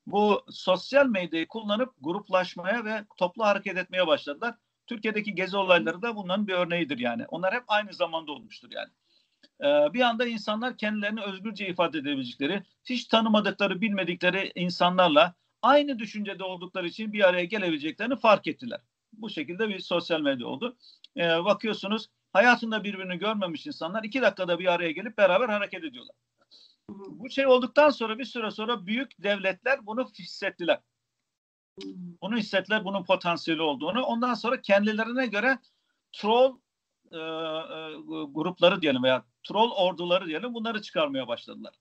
S2: bu sosyal medyayı kullanıp gruplaşmaya ve toplu hareket etmeye başladılar. Türkiye'deki gezi olayları da bunların bir örneğidir yani. Onlar hep aynı zamanda olmuştur yani. Ee, bir anda insanlar kendilerini özgürce ifade edebilecekleri, hiç tanımadıkları, bilmedikleri insanlarla aynı düşüncede oldukları için bir araya gelebileceklerini fark ettiler. Bu şekilde bir sosyal medya oldu. Ee, bakıyorsunuz hayatında birbirini görmemiş insanlar iki dakikada bir araya gelip beraber hareket ediyorlar. Bu şey olduktan sonra bir süre sonra büyük devletler bunu hissettiler. Bunu hissettiler, bunun potansiyeli olduğunu. Ondan sonra kendilerine göre troll e, e, grupları diyelim veya troll orduları diyelim bunları çıkarmaya başladılar.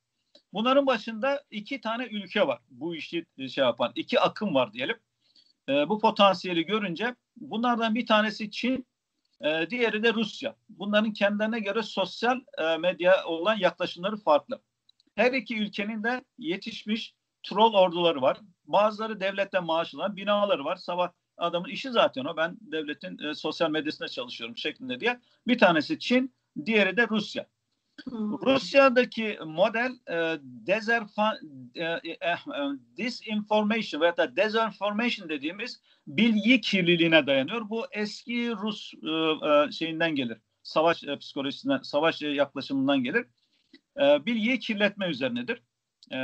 S2: Bunların başında iki tane ülke var bu işi şey yapan. iki akım var diyelim. E, bu potansiyeli görünce bunlardan bir tanesi Çin, e, diğeri de Rusya. Bunların kendilerine göre sosyal e, medya olan yaklaşımları farklı. Her iki ülkenin de yetişmiş troll orduları var. Bazıları devletten maaş binaları var. Sabah adamın işi zaten o. Ben devletin e, sosyal medyasında çalışıyorum şeklinde diye. Bir tanesi Çin, diğeri de Rusya. Hmm. Rusya'daki model e, e, e, e, disinformation veya da dezinformation dediğimiz bilgi kirliliğine dayanıyor. Bu eski Rus e, e, şeyinden gelir. Savaş e, psikolojisinden, savaş e, yaklaşımından gelir. E, bilgiyi kirletme üzerinedir. E,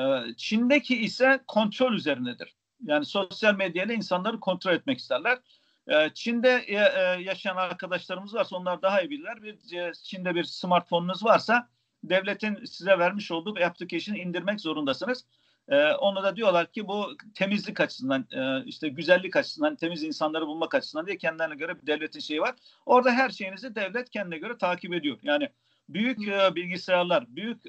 S2: e, Çin'deki ise kontrol üzerinedir. Yani sosyal medyayla insanları kontrol etmek isterler. Ee, Çin'de e, e, yaşayan arkadaşlarımız varsa onlar daha iyi bilirler. Bir, e, Çin'de bir smartphonunuz varsa devletin size vermiş olduğu bir application'ı indirmek zorundasınız. Onu da diyorlar ki bu temizlik açısından, işte güzellik açısından, temiz insanları bulmak açısından diye kendilerine göre bir devletin şeyi var. Orada her şeyinizi devlet kendine göre takip ediyor. Yani büyük bilgisayarlar, büyük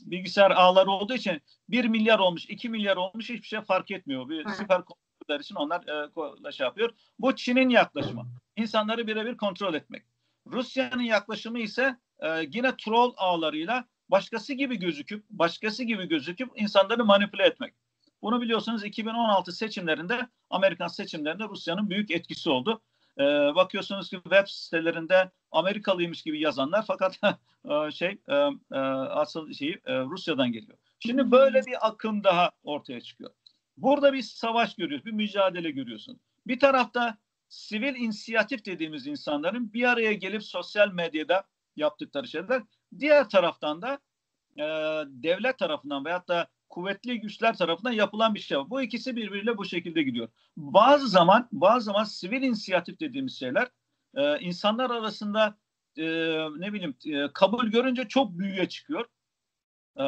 S2: bilgisayar ağları olduğu için 1 milyar olmuş, 2 milyar olmuş hiçbir şey fark etmiyor. Bir süper kompütürler için onlar e, şey yapıyor. Bu Çin'in yaklaşımı. İnsanları birebir kontrol etmek. Rusya'nın yaklaşımı ise e, yine troll ağlarıyla başkası gibi gözüküp başkası gibi gözüküp insanları manipüle etmek. Bunu biliyorsunuz 2016 seçimlerinde Amerikan seçimlerinde Rusya'nın büyük etkisi oldu. E, bakıyorsunuz ki web sitelerinde Amerikalıymış gibi yazanlar fakat *laughs* e, şey e, e, asıl şeyi e, Rusya'dan geliyor. Şimdi böyle bir akım daha ortaya çıkıyor. Burada bir savaş görüyoruz, bir mücadele görüyorsun. Bir tarafta sivil inisiyatif dediğimiz insanların bir araya gelip sosyal medyada yaptıkları şeyler. Diğer taraftan da e, devlet tarafından veyahut da kuvvetli güçler tarafından yapılan bir şey var. Bu ikisi birbiriyle bu şekilde gidiyor. Bazı zaman bazı zaman sivil inisiyatif dediğimiz şeyler e, insanlar arasında e, ne bileyim e, kabul görünce çok büyüye çıkıyor. E,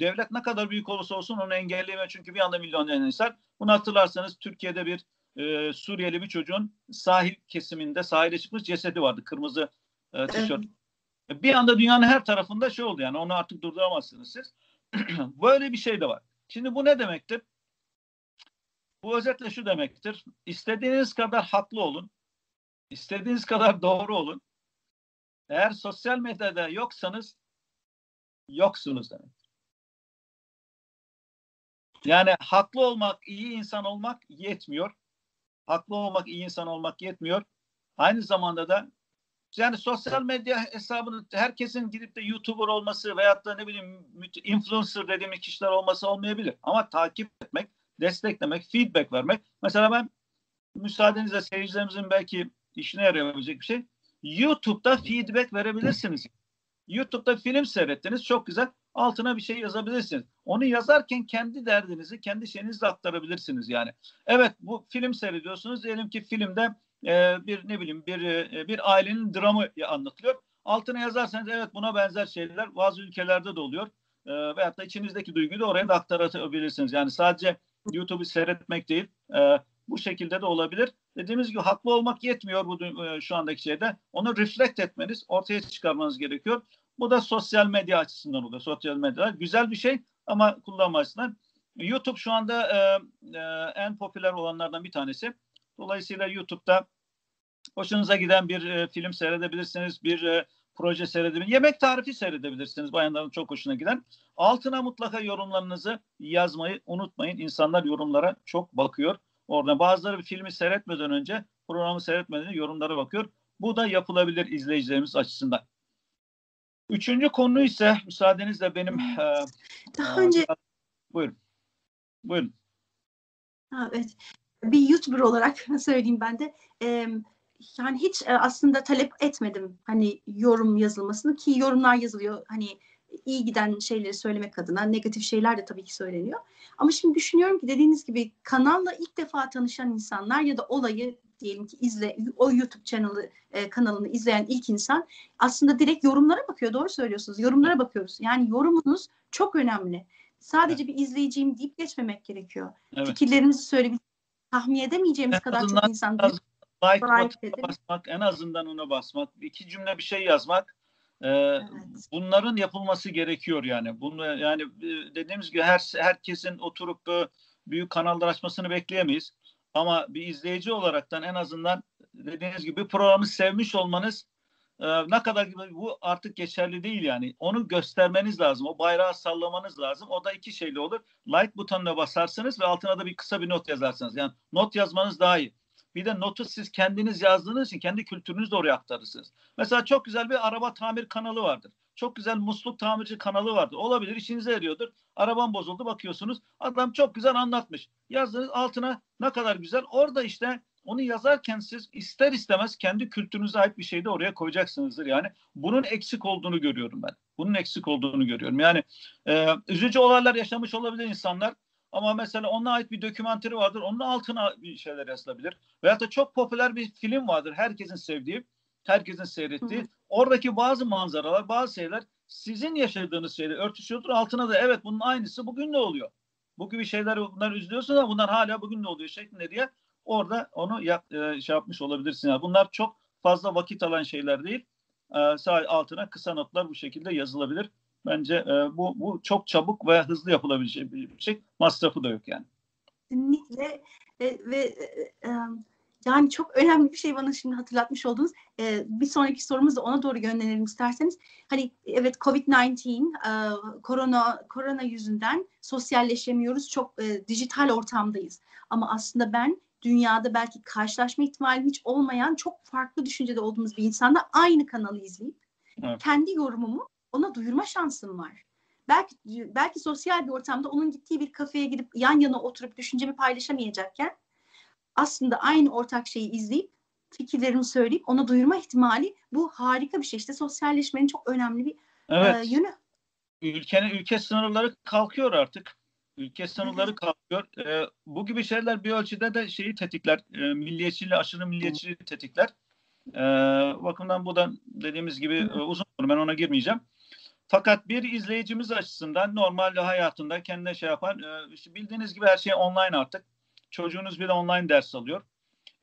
S2: devlet ne kadar büyük olursa olsun onu engelleyemiyor çünkü bir anda milyonlar insan. Bunu hatırlarsanız Türkiye'de bir e, Suriyeli bir çocuğun sahil kesiminde sahile çıkmış cesedi vardı. Kırmızı e, tişört. Evet. Bir anda dünyanın her tarafında şey oldu yani onu artık durduramazsınız siz. *clears throat* Böyle bir şey de var. Şimdi bu ne demektir? Bu özetle şu demektir. İstediğiniz kadar haklı olun. İstediğiniz kadar doğru olun. Eğer sosyal medyada yoksanız yoksunuz demek. Yani haklı olmak, iyi insan olmak yetmiyor. Haklı olmak, iyi insan olmak yetmiyor. Aynı zamanda da yani sosyal medya hesabını herkesin gidip de YouTuber olması veyahut da ne bileyim influencer dediğimiz kişiler olması olmayabilir. Ama takip etmek, desteklemek, feedback vermek. Mesela ben müsaadenizle seyircilerimizin belki işine yarayabilecek bir şey. YouTube'da feedback verebilirsiniz. YouTube'da film seyrettiniz çok güzel. Altına bir şey yazabilirsiniz. Onu yazarken kendi derdinizi, kendi şeyinizi aktarabilirsiniz yani. Evet bu film seyrediyorsunuz. Diyelim ki filmde e, bir ne bileyim bir e, bir ailenin dramı anlatılıyor. Altına yazarsanız evet buna benzer şeyler bazı ülkelerde de oluyor. E, veyahut da içinizdeki duyguyu da oraya da aktarabilirsiniz. Yani sadece YouTube'u seyretmek değil, e, bu şekilde de olabilir. Dediğimiz gibi haklı olmak yetmiyor bu e, şu andaki şeyde. Onu reflect etmeniz, ortaya çıkarmanız gerekiyor. Bu da sosyal medya açısından oluyor. Sosyal medya güzel bir şey ama kullanma açısından. YouTube şu anda e, e, en popüler olanlardan bir tanesi. Dolayısıyla YouTube'da hoşunuza giden bir e, film seyredebilirsiniz, bir e, proje seyredebilirsiniz, yemek tarifi seyredebilirsiniz bayanların çok hoşuna giden. Altına mutlaka yorumlarınızı yazmayı unutmayın. İnsanlar yorumlara çok bakıyor. Orada bazıları bir filmi seyretmeden önce, programı seyretmeden yorumlara bakıyor. Bu da yapılabilir izleyicilerimiz açısından. Üçüncü konu ise müsaadenizle benim... E,
S1: Daha e, önce...
S2: Buyurun. Buyurun.
S1: Evet bir YouTuber olarak *laughs* söyleyeyim ben de e, yani hiç e, aslında talep etmedim hani yorum yazılmasını ki yorumlar yazılıyor hani iyi giden şeyleri söylemek adına negatif şeyler de tabii ki söyleniyor. Ama şimdi düşünüyorum ki dediğiniz gibi kanalla ilk defa tanışan insanlar ya da olayı diyelim ki izle o YouTube kanalı e, kanalını izleyen ilk insan aslında direkt yorumlara bakıyor. Doğru söylüyorsunuz. Yorumlara bakıyoruz. Yani yorumunuz çok önemli. Sadece evet. bir izleyiciyim deyip geçmemek gerekiyor. Evet. Fikirlerinizi söyleyebiliriz. Tahmin edemeyeceğimiz en kadar çok insan
S2: like basmak, en azından ona basmak, iki cümle bir şey yazmak ee, evet. Bunların yapılması gerekiyor yani. Bunu yani e, dediğimiz gibi her herkesin oturup e, büyük kanallar açmasını bekleyemeyiz. Ama bir izleyici olaraktan en azından dediğiniz gibi programı sevmiş olmanız e, ne kadar bu artık geçerli değil yani. Onu göstermeniz lazım. O bayrağı sallamanız lazım. O da iki şeyle olur. Like butonuna basarsınız ve altına da bir kısa bir not yazarsınız. Yani not yazmanız daha iyi. Bir de notu siz kendiniz yazdığınız için kendi kültürünüzü de oraya aktarırsınız. Mesela çok güzel bir araba tamir kanalı vardır. Çok güzel musluk tamirci kanalı vardır. Olabilir işinize yarıyordur. Arabam bozuldu bakıyorsunuz. Adam çok güzel anlatmış. Yazdığınız altına ne kadar güzel. Orada işte onu yazarken siz ister istemez kendi kültürünüze ait bir şey de oraya koyacaksınızdır. Yani bunun eksik olduğunu görüyorum ben. Bunun eksik olduğunu görüyorum. Yani e, üzücü olaylar yaşamış olabilir insanlar. Ama mesela ona ait bir dokümanteri vardır. Onun altına bir şeyler yazılabilir. Veyahut da çok popüler bir film vardır. Herkesin sevdiği, herkesin seyrettiği. Hı hı. Oradaki bazı manzaralar, bazı şeyler sizin yaşadığınız şeyle örtüşüyordur. Altına da evet bunun aynısı bugün de oluyor. Bu gibi şeyler bunlar üzülüyorsun ama bunlar hala bugün de oluyor şeklinde diye orada onu yap, e, şey yapmış olabilirsin. Yani bunlar çok fazla vakit alan şeyler değil. E, sağ altına kısa notlar bu şekilde yazılabilir. Bence e, bu, bu çok çabuk ve hızlı yapılabilecek bir şey. Masrafı da yok yani.
S1: Kesinlikle ve, ve e, e, yani çok önemli bir şey bana şimdi hatırlatmış oldunuz. E, bir sonraki sorumuz da ona doğru gönderelim isterseniz. Hani evet Covid-19 e, korona korona yüzünden sosyalleşemiyoruz. Çok e, dijital ortamdayız. Ama aslında ben dünyada belki karşılaşma ihtimali hiç olmayan çok farklı düşüncede olduğumuz bir insanda aynı kanalı izleyip evet. kendi yorumumu ona duyurma şansım var. Belki belki sosyal bir ortamda onun gittiği bir kafeye gidip yan yana oturup düşüncemi paylaşamayacakken aslında aynı ortak şeyi izleyip fikirlerimi söyleyip ona duyurma ihtimali bu harika bir şey. İşte sosyalleşmenin çok önemli bir evet. e, yönü.
S2: Ülkenin ülke sınırları kalkıyor artık. Ülke sınırları kalkıyor. E, bu gibi şeyler bir ölçüde de şeyi tetikler. E, milliyetçiliği, aşırı milliyetçiliği tetikler. E, bakımdan bu da dediğimiz gibi e, uzun. Ben ona girmeyeceğim. Fakat bir izleyicimiz açısından normal hayatında kendine şey yapan, e, işte bildiğiniz gibi her şey online artık. Çocuğunuz bile online ders alıyor.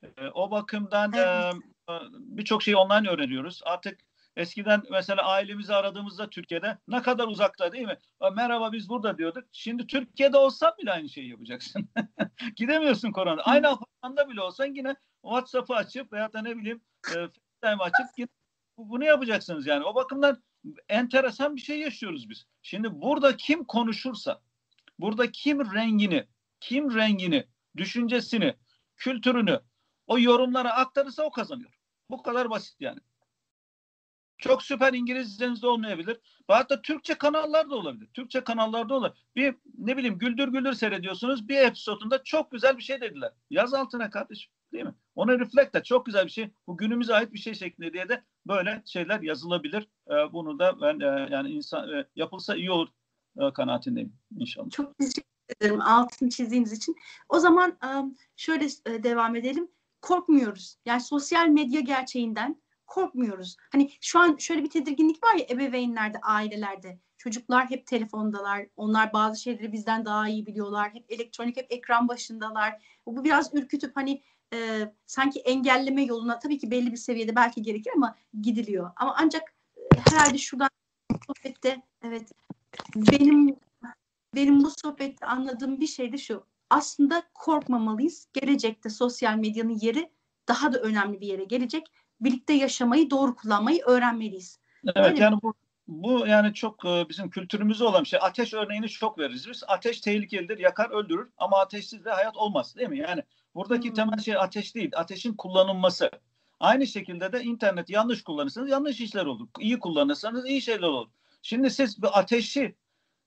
S2: E, o bakımdan e, evet. birçok şeyi online öğreniyoruz. Artık eskiden mesela ailemizi aradığımızda Türkiye'de ne kadar uzakta değil mi? Merhaba biz burada diyorduk. Şimdi Türkiye'de olsan bile aynı şeyi yapacaksın. *laughs* Gidemiyorsun korona. Aynı apartmanda bile olsan yine WhatsApp'ı açıp veya da ne bileyim FaceTime açıp bunu yapacaksınız yani. O bakımdan enteresan bir şey yaşıyoruz biz. Şimdi burada kim konuşursa, burada kim rengini, kim rengini, düşüncesini, kültürünü o yorumlara aktarırsa o kazanıyor. Bu kadar basit yani. Çok süper İngilizceniz de olmayabilir. Hatta Türkçe kanallar da olabilir. Türkçe kanallarda olabilir. Bir ne bileyim güldür güldür seyrediyorsunuz. Bir episodunda çok güzel bir şey dediler. Yaz altına kardeşim. Değil mi? Ona reflect de çok güzel bir şey. Bu günümüze ait bir şey şeklinde diye de böyle şeyler yazılabilir. E, bunu da ben e, yani insan e, yapılsa iyi olur e, kanaatindeyim inşallah.
S1: Çok teşekkür ederim altını çizdiğiniz için. O zaman e, şöyle e, devam edelim. Korkmuyoruz. Yani sosyal medya gerçeğinden korkmuyoruz. Hani şu an şöyle bir tedirginlik var ya ebeveynlerde, ailelerde. Çocuklar hep telefondalar. Onlar bazı şeyleri bizden daha iyi biliyorlar. Hep elektronik, hep ekran başındalar. Bu biraz ürkütüp hani e, sanki engelleme yoluna tabii ki belli bir seviyede belki gerekir ama gidiliyor. Ama ancak e, herhalde şuradan sohbette evet benim benim bu sohbette anladığım bir şey de şu. Aslında korkmamalıyız. Gelecekte sosyal medyanın yeri daha da önemli bir yere gelecek. Birlikte yaşamayı, doğru kullanmayı öğrenmeliyiz.
S2: Evet Öyle yani bu bu yani çok e, bizim kültürümüzde olan bir şey. Ateş örneğini çok veririz biz. Ateş tehlikelidir, yakar, öldürür ama ateşsiz de hayat olmaz değil mi? Yani buradaki hmm. temel şey ateş değil, ateşin kullanılması. Aynı şekilde de internet yanlış kullanırsanız yanlış işler olur. İyi kullanırsanız iyi şeyler olur. Şimdi siz bir ateşi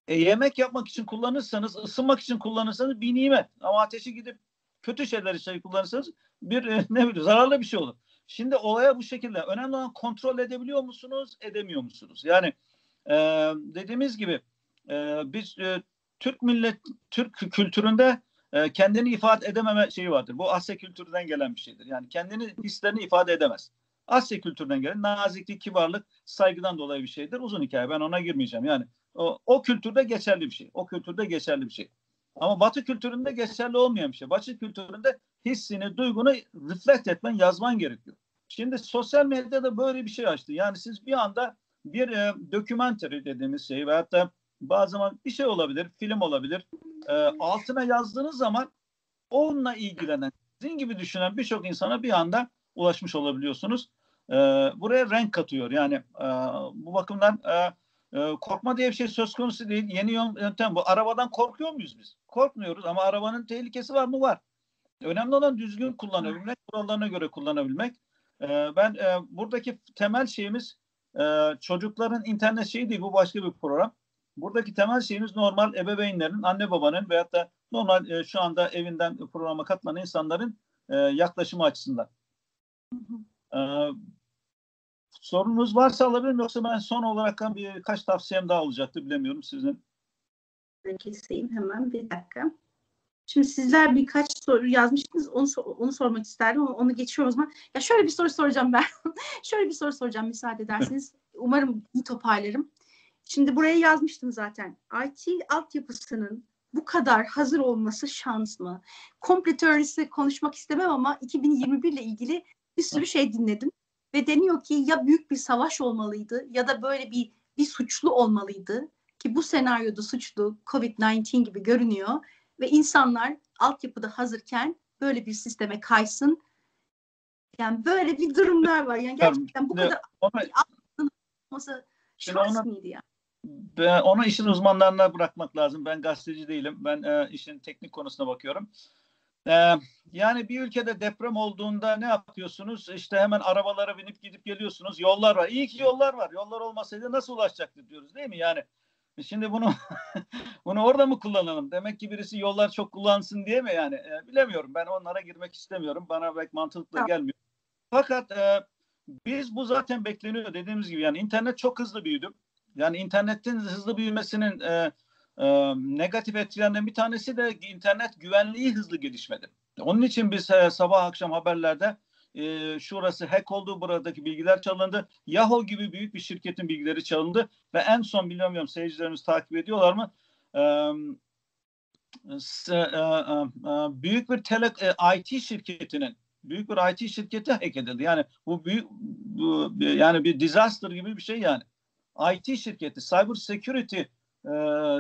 S2: e, yemek yapmak için kullanırsanız, ısınmak için kullanırsanız bir nimet. Ama ateşi gidip kötü şeyler için kullanırsanız bir e, *laughs* ne bileyim zararlı bir şey olur. Şimdi olaya bu şekilde. Önemli olan kontrol edebiliyor musunuz, edemiyor musunuz? Yani e, dediğimiz gibi e, biz e, Türk millet, Türk kültüründe e, kendini ifade edememe şeyi vardır. Bu Asya kültüründen gelen bir şeydir. Yani kendini hislerini ifade edemez. Asya kültüründen gelen naziklik, kibarlık, saygıdan dolayı bir şeydir. Uzun hikaye ben ona girmeyeceğim. Yani o, o kültürde geçerli bir şey. O kültürde geçerli bir şey. Ama Batı kültüründe geçerli olmayan bir şey. Batı kültüründe hissini, duygunu reflect etmen, yazman gerekiyor. Şimdi sosyal medyada böyle bir şey açtı. Yani siz bir anda bir e, documentary dediğimiz şey veyahut da bazı zaman bir şey olabilir, film olabilir. E, altına yazdığınız zaman onunla ilgilenen, sizin gibi düşünen birçok insana bir anda ulaşmış olabiliyorsunuz. E, buraya renk katıyor. Yani e, bu bakımdan e, e, korkma diye bir şey söz konusu değil. Yeni yöntem bu. Arabadan korkuyor muyuz biz? Korkmuyoruz ama arabanın tehlikesi var mı? Var. Önemli olan düzgün kullanabilmek, kurallarına göre kullanabilmek. E, ben e, buradaki temel şeyimiz e, çocukların internet şeyi değil. Bu başka bir program. Buradaki temel şeyimiz normal ebeveynlerin, anne babanın veyahut da normal e, şu anda evinden programa katılan insanların e, yaklaşımı açısından. E, sorunuz varsa alabilirim yoksa ben son olarak birkaç tavsiyem daha olacaktı bilemiyorum sizin.
S1: Keseyim hemen bir dakika. Şimdi sizler birkaç soru yazmıştınız. Onu onu sormak isterdim ama onu geçiyorum o zaman. Ya şöyle bir soru soracağım ben. *laughs* şöyle bir soru soracağım müsaade ederseniz. Umarım iyi toparlarım. Şimdi buraya yazmıştım zaten. IT altyapısının bu kadar hazır olması şans mı? Komple teorisi konuşmak istemem ama 2021 ile ilgili bir sürü şey dinledim. Ve deniyor ki ya büyük bir savaş olmalıydı ya da böyle bir bir suçlu olmalıydı ki bu senaryoda suçlu COVID-19 gibi görünüyor ve insanlar altyapıda hazırken böyle bir sisteme kaysın. Yani böyle bir durumlar var. Yani gerçekten bu kadar ona, olması şans mıydı yani?
S2: Ben onu işin uzmanlarına bırakmak lazım. Ben gazeteci değilim. Ben e, işin teknik konusuna bakıyorum. E, yani bir ülkede deprem olduğunda ne yapıyorsunuz? İşte hemen arabalara binip gidip geliyorsunuz. Yollar var. İyi ki yollar var. Yollar olmasaydı nasıl ulaşacaktı diyoruz değil mi? Yani Şimdi bunu *laughs* bunu orada mı kullanalım? Demek ki birisi yollar çok kullansın diye mi yani? E, bilemiyorum. Ben onlara girmek istemiyorum. Bana pek mantıklı tamam. gelmiyor. Fakat e, biz bu zaten bekleniyor dediğimiz gibi yani internet çok hızlı büyüdü. Yani internetin hızlı büyümesinin e, e, negatif etkilerinden bir tanesi de internet güvenliği hızlı gelişmedi. Onun için biz e, sabah akşam haberlerde e, şurası hack oldu, buradaki bilgiler çalındı. Yahoo gibi büyük bir şirketin bilgileri çalındı ve en son bilmiyorum seyircilerimiz takip ediyorlar mı? E, e, e, büyük bir tele, e, IT şirketinin büyük bir IT şirketi hack edildi. Yani bu büyük bu, yani bir disaster gibi bir şey yani. IT şirketi, cyber security e,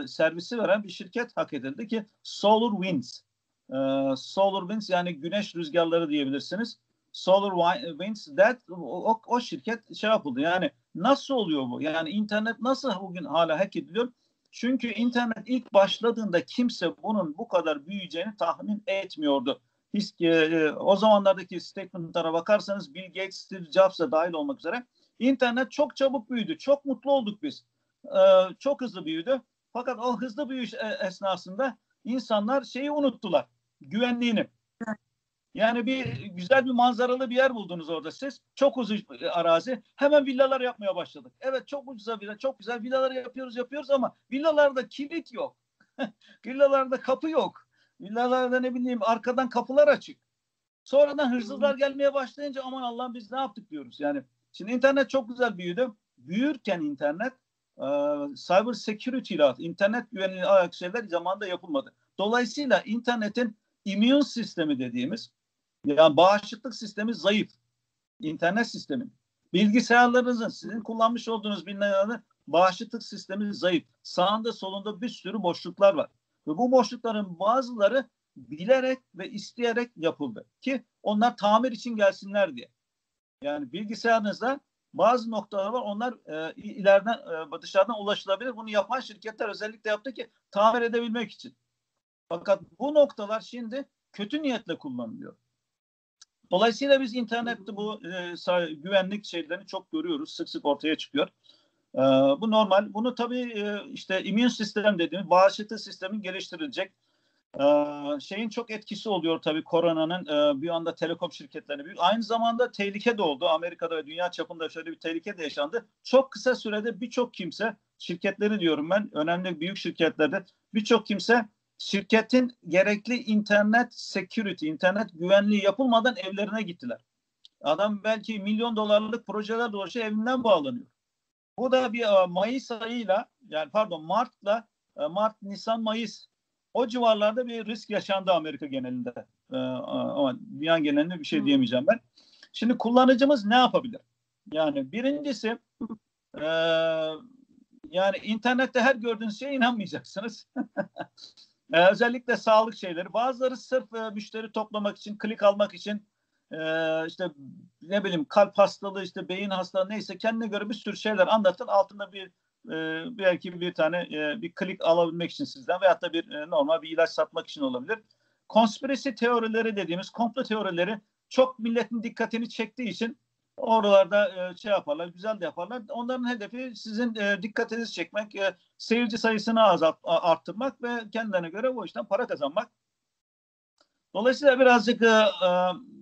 S2: servisi veren bir şirket hak edildi ki Solar Winds. E, Solar Winds yani güneş rüzgarları diyebilirsiniz. Solar Winds that o, o şirket şey yapıldı. Yani nasıl oluyor bu? Yani internet nasıl bugün hala hack ediliyor? Çünkü internet ilk başladığında kimse bunun bu kadar büyüyeceğini tahmin etmiyordu. His, e, e, o zamanlardaki statementlara bakarsanız Bill Gates, Steve Jobs da dahil olmak üzere internet çok çabuk büyüdü. Çok mutlu olduk biz. E, çok hızlı büyüdü. Fakat o hızlı büyüyüş e, esnasında insanlar şeyi unuttular. Güvenliğini. Yani bir güzel bir manzaralı bir yer buldunuz orada siz. Çok uzun arazi. Hemen villalar yapmaya başladık. Evet çok ucuza villa, çok güzel villalar yapıyoruz yapıyoruz ama villalarda kilit yok. *laughs* villalarda kapı yok. Villalarda ne bileyim arkadan kapılar açık. Sonradan hırsızlar gelmeye başlayınca aman Allah'ım biz ne yaptık diyoruz. Yani şimdi internet çok güzel büyüdü. Büyürken internet e, cyber security ile internet güvenliği ayak şeyler zamanında yapılmadı. Dolayısıyla internetin immün sistemi dediğimiz yani bağışıklık sistemi zayıf. İnternet sistemi. Bilgisayarlarınızın sizin kullanmış olduğunuz bilgisayarların bağışıklık sistemi zayıf. Sağında solunda bir sürü boşluklar var. Ve bu boşlukların bazıları bilerek ve isteyerek yapıldı. Ki onlar tamir için gelsinler diye. Yani bilgisayarınızda bazı noktalar var. Onlar e, ileriden e, dışarıdan ulaşılabilir. Bunu yapan şirketler özellikle yaptı ki tamir edebilmek için. Fakat bu noktalar şimdi kötü niyetle kullanılıyor. Dolayısıyla biz internette bu e, güvenlik şeylerini çok görüyoruz. Sık sık ortaya çıkıyor. E, bu normal. Bunu tabii e, işte immün sistem dediğimiz bağışıklık sistemin geliştirilecek. E, şeyin çok etkisi oluyor tabii koronanın e, bir anda telekom şirketlerine. Aynı zamanda tehlike de oldu. Amerika'da ve dünya çapında şöyle bir tehlike de yaşandı. Çok kısa sürede birçok kimse şirketleri diyorum ben önemli büyük şirketlerde birçok kimse şirketin gerekli internet security, internet güvenliği yapılmadan evlerine gittiler. Adam belki milyon dolarlık projeler dolaşıyor evinden bağlanıyor. Bu da bir e, Mayıs ayıyla yani pardon Mart'la e, Mart, Nisan, Mayıs o civarlarda bir risk yaşandı Amerika genelinde. E, ama dünya genelinde bir şey diyemeyeceğim ben. Şimdi kullanıcımız ne yapabilir? Yani birincisi yani internette her gördüğünüz şeye inanmayacaksınız. *laughs* e, özellikle sağlık şeyleri. Bazıları sırf e, müşteri toplamak için, klik almak için e, işte ne bileyim kalp hastalığı, işte beyin hastalığı neyse kendine göre bir sürü şeyler anlatın. Altında bir e, belki bir tane e, bir klik alabilmek için sizden veyahut da bir e, normal bir ilaç satmak için olabilir. Konspirasi teorileri dediğimiz komplo teorileri çok milletin dikkatini çektiği için oralarda e, şey yaparlar, güzel de yaparlar. Onların hedefi sizin e, dikkatinizi çekmek, e, seyirci sayısını azalt, arttırmak ve kendilerine göre bu işten para kazanmak. Dolayısıyla birazcık e, e,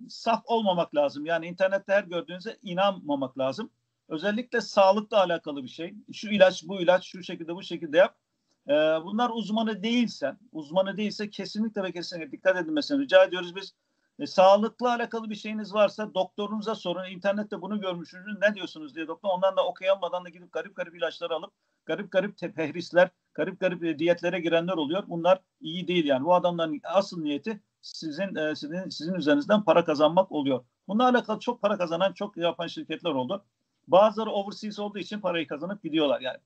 S2: saf olmamak lazım. Yani internette her gördüğünüze inanmamak lazım. Özellikle sağlıkla alakalı bir şey. Şu ilaç, bu ilaç, şu şekilde, bu şekilde yap. E, bunlar uzmanı değilsen, uzmanı değilse kesinlikle ve kesinlikle dikkat edilmesini rica ediyoruz biz. E, sağlıkla alakalı bir şeyiniz varsa doktorunuza sorun. İnternette bunu görmüşsünüz. Ne diyorsunuz diye doktor. Ondan da okuyamadan da gidip garip garip ilaçları alıp garip garip tehrisler, garip garip e, diyetlere girenler oluyor. Bunlar iyi değil yani. Bu adamların asıl niyeti sizin e, sizin sizin üzerinizden para kazanmak oluyor. Bununla alakalı çok para kazanan, çok yapan şirketler oldu. Bazıları overseas olduğu için parayı kazanıp gidiyorlar yani.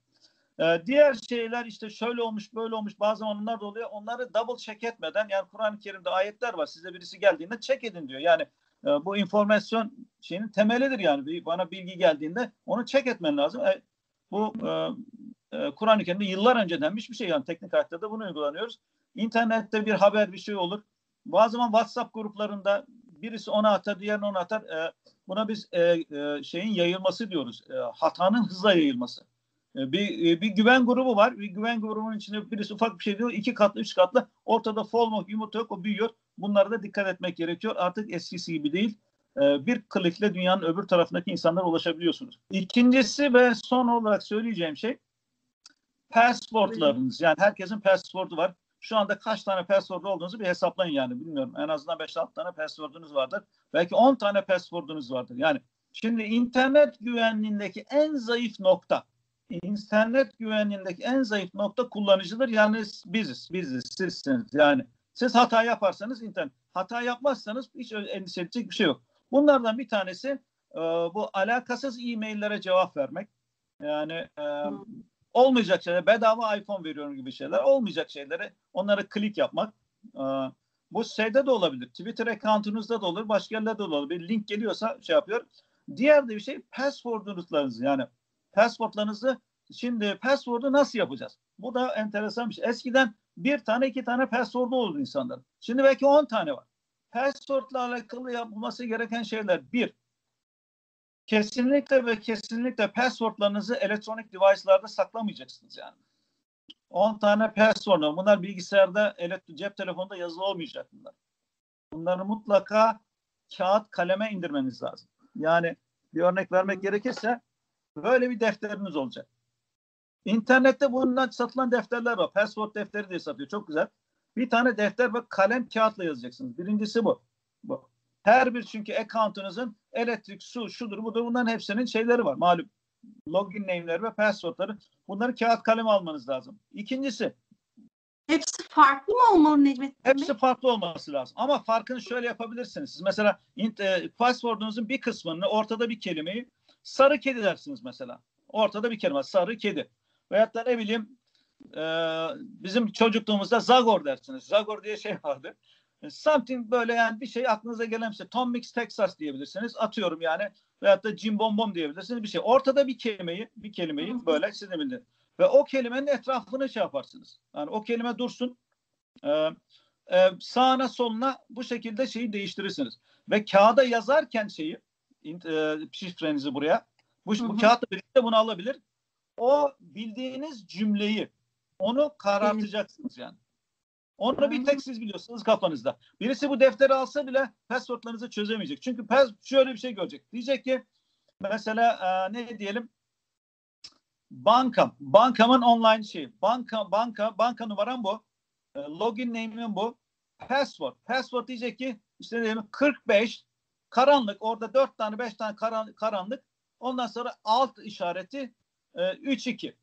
S2: Ee, diğer şeyler işte şöyle olmuş böyle olmuş bazı zamanlar da oluyor. Onları double check etmeden yani Kur'an-ı Kerim'de ayetler var. Size birisi geldiğinde check edin diyor. Yani e, bu informasyon şeyinin temelidir yani. Bana bilgi geldiğinde onu check etmen lazım. E, bu e, e, Kur'an-ı Kerim'de yıllar önce denmiş bir şey yani teknik hayatta da bunu uygulanıyoruz. İnternette bir haber bir şey olur. Bazı zaman WhatsApp gruplarında birisi ona atar, diğerine ona atar. E, buna biz e, e, şeyin yayılması diyoruz. E, hatanın hızla yayılması. E, bir, e, bir güven grubu var. Bir güven grubunun içinde birisi ufak bir şey diyor. iki katlı, üç katlı. Ortada folmo, yumurta yok. O büyüyor. Bunlara da dikkat etmek gerekiyor. Artık eskisi gibi değil. E, bir klikle dünyanın öbür tarafındaki insanlara ulaşabiliyorsunuz. İkincisi ve son olarak söyleyeceğim şey pasportlarınız. Yani herkesin pasportu var. Şu anda kaç tane password olduğunuzu bir hesaplayın yani. Bilmiyorum. En azından 5-6 tane password'unuz vardır. Belki 10 tane password'unuz vardır. Yani şimdi internet güvenliğindeki en zayıf nokta internet güvenliğindeki en zayıf nokta kullanıcıdır. Yani biziz, biziz, sizsiniz. Yani siz hata yaparsanız internet, hata yapmazsanız hiç endişe edecek bir şey yok. Bunlardan bir tanesi e, bu alakasız e-maillere cevap vermek. Yani e, olmayacak şeyler, bedava iPhone veriyorum gibi şeyler, olmayacak şeylere onları klik yapmak. E, bu şeyde de olabilir. Twitter account'unuzda da olur, başka yerlerde de olur. Bir link geliyorsa şey yapıyor. Diğer de bir şey password'unuzlarınız yani Passwordlarınızı şimdi password'u nasıl yapacağız? Bu da enteresan bir şey. Eskiden bir tane iki tane password'u oldu insanların. Şimdi belki on tane var. Password'la alakalı yapılması gereken şeyler bir, kesinlikle ve kesinlikle passwordlarınızı elektronik device'larda saklamayacaksınız yani. 10 tane password. Bunlar bilgisayarda, cep telefonunda yazılı olmayacak bunlar. Bunları mutlaka kağıt kaleme indirmeniz lazım. Yani bir örnek vermek gerekirse Böyle bir defteriniz olacak. İnternette bundan satılan defterler var. Password defteri diye satıyor. Çok güzel. Bir tane defter ve kalem kağıtla yazacaksınız. Birincisi bu. bu. Her bir çünkü account'unuzun elektrik, su, şudur budur bunların hepsinin şeyleri var. Malum login name'leri ve password'ları. Bunları kağıt kalem almanız lazım. İkincisi
S1: Hepsi farklı mı olmalı Necmettin
S2: Hepsi Bey? farklı olması lazım. Ama farkını şöyle yapabilirsiniz. Siz mesela e, password'unuzun bir kısmını ortada bir kelimeyi Sarı kedi dersiniz mesela. Ortada bir kelime sarı kedi. Veyahut da ne bileyim e, bizim çocukluğumuzda Zagor dersiniz. Zagor diye şey vardı. E, something böyle yani bir şey aklınıza gelen bir şey. Tom Mix Texas diyebilirsiniz. Atıyorum yani. Veyahut da Jim Bom Bom diyebilirsiniz. Bir şey. Ortada bir kelimeyi, bir kelimeyi böyle sizin bildiğiniz. Ve o kelimenin etrafını şey yaparsınız. Yani o kelime dursun. Ee, e, sağına soluna bu şekilde şeyi değiştirirsiniz. Ve kağıda yazarken şeyi e, şifrenizi buraya. Bu, hı hı. bu kağıtla birlikte bunu alabilir. O bildiğiniz cümleyi onu karartacaksınız yani. Onu bir tek siz biliyorsunuz kafanızda. Birisi bu defteri alsa bile passwordlarınızı çözemeyecek. Çünkü pass, şöyle bir şey görecek. Diyecek ki mesela e, ne diyelim bankam. Bankamın online şeyi. Banka, banka, banka numaram bu. E, login name'im bu. Password. Password diyecek ki işte diyelim 45 karanlık orada 4 tane 5 tane karan, karanlık ondan sonra alt işareti e, 3 2.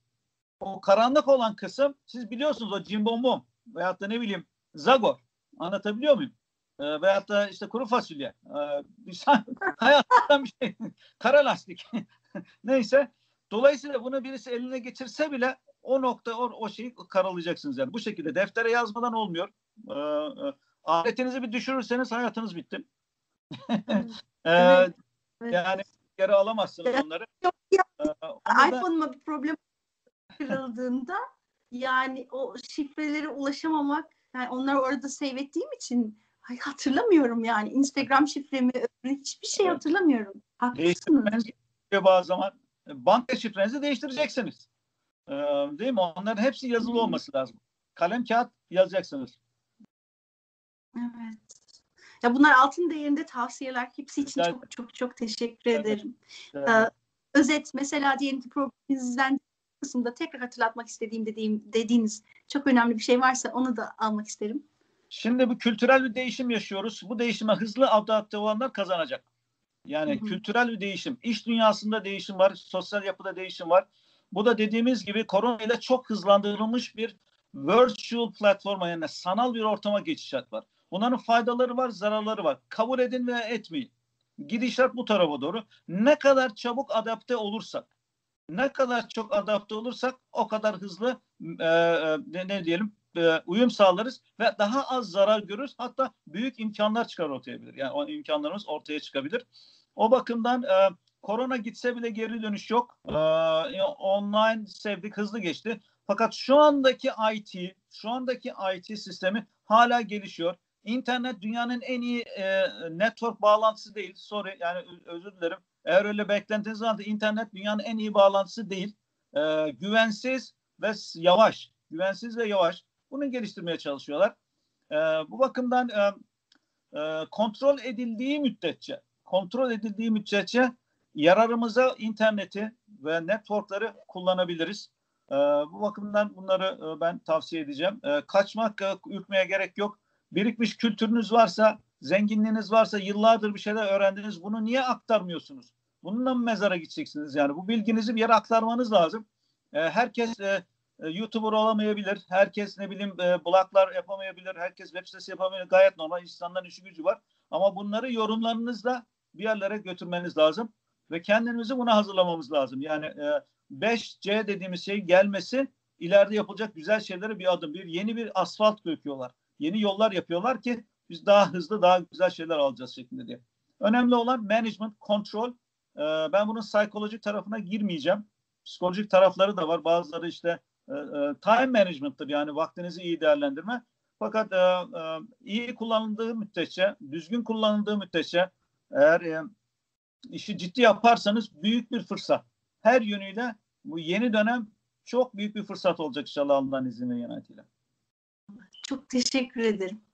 S2: O karanlık olan kısım siz biliyorsunuz o cimbombo veyahut da ne bileyim zagor anlatabiliyor muyum? E, veyahut da işte kuru fasulye. E, *laughs* şey- hayattan bir şey. Kara lastik. *laughs* Neyse. Dolayısıyla bunu birisi eline geçirse bile o nokta o, o şeyi karalayacaksınız yani. Bu şekilde deftere yazmadan olmuyor. Ee, e, aletinizi bir düşürürseniz hayatınız bitti. *laughs* Ee,
S1: Evet, evet.
S2: Yani geri alamazsınız onları.
S1: Yok ya.
S2: Ee,
S1: iPhone'uma bir problem kırıldığında yani o şifrelere ulaşamamak yani onları orada save ettiğim için ay, hatırlamıyorum yani Instagram şifremi hiçbir şey hatırlamıyorum. Haklısınız.
S2: bazı zaman. Banka şifrenizi değiştireceksiniz. Ee, değil mi? Onların hepsi yazılı olması lazım. Kalem kağıt yazacaksınız.
S1: Evet. Ya bunlar altın değerinde tavsiyeler. Hepsi için çok çok çok teşekkür
S2: Evet.
S1: ederim.
S2: Ee,
S1: Ee, özet mesela diyelim ki programınızdan kısımda tekrar hatırlatmak istediğim dediğim dediğiniz çok önemli bir şey varsa onu da almak isterim.
S2: Şimdi bu kültürel bir değişim yaşıyoruz. Bu değişime hızlı adapte olanlar kazanacak. Yani
S1: Hı hı.
S2: kültürel bir değişim. İş dünyasında değişim var, sosyal yapıda değişim var. Bu da dediğimiz gibi korona ile çok hızlandırılmış bir virtual platforma yani sanal bir ortama geçişat var. Bunların faydaları var, zararları var. Kabul edin ve etmeyin. Gidişat bu tarafa doğru. Ne kadar çabuk adapte olursak, ne kadar çok adapte olursak o kadar hızlı e, e, ne, ne diyelim e, uyum sağlarız ve daha az zarar görürüz. Hatta büyük imkanlar çıkar ortaya bilir. Yani o imkanlarımız ortaya çıkabilir. O bakımdan e, korona gitse bile geri dönüş yok. E, online sevdik, hızlı geçti. Fakat şu andaki IT, şu andaki IT sistemi hala gelişiyor. İnternet dünyanın en iyi e, network bağlantısı değil. Sorry yani özür dilerim. Eğer öyle beklentiniz varsa internet dünyanın en iyi bağlantısı değil. E, güvensiz ve yavaş. Güvensiz ve yavaş. Bunu geliştirmeye çalışıyorlar. E, bu bakımdan e, e, kontrol edildiği müddetçe, kontrol edildiği müddetçe yararımıza interneti ve networkları kullanabiliriz. E, bu bakımdan bunları e, ben tavsiye edeceğim. E, kaçmak, e, ürkmeye gerek yok. Birikmiş kültürünüz varsa, zenginliğiniz varsa, yıllardır bir şeyler öğrendiniz. Bunu niye aktarmıyorsunuz? Bununla mı mezara gideceksiniz yani? Bu bilginizi bir yere aktarmanız lazım. E, herkes e, YouTuber olamayabilir. Herkes ne bileyim e, bloglar yapamayabilir. Herkes web sitesi yapamayabilir. Gayet normal. İnsanların işi gücü var. Ama bunları yorumlarınızla bir yerlere götürmeniz lazım. Ve kendimizi buna hazırlamamız lazım. Yani e, 5C dediğimiz şey gelmesi ileride yapılacak güzel şeylere bir adım. Bir yeni bir asfalt döküyorlar. Yeni yollar yapıyorlar ki biz daha hızlı daha güzel şeyler alacağız şeklinde diye. Önemli olan management, kontrol. E, ben bunun psikolojik tarafına girmeyeceğim. Psikolojik tarafları da var. Bazıları işte e, e, time management'tır yani vaktinizi iyi değerlendirme. Fakat e, iyi kullanıldığı müddetçe, düzgün kullanıldığı müddetçe eğer işi ciddi yaparsanız büyük bir fırsat. Her yönüyle bu yeni dönem çok büyük bir fırsat olacak inşallah Allah'ın izniyle yönetiyle.
S1: Çok teşekkür ederim.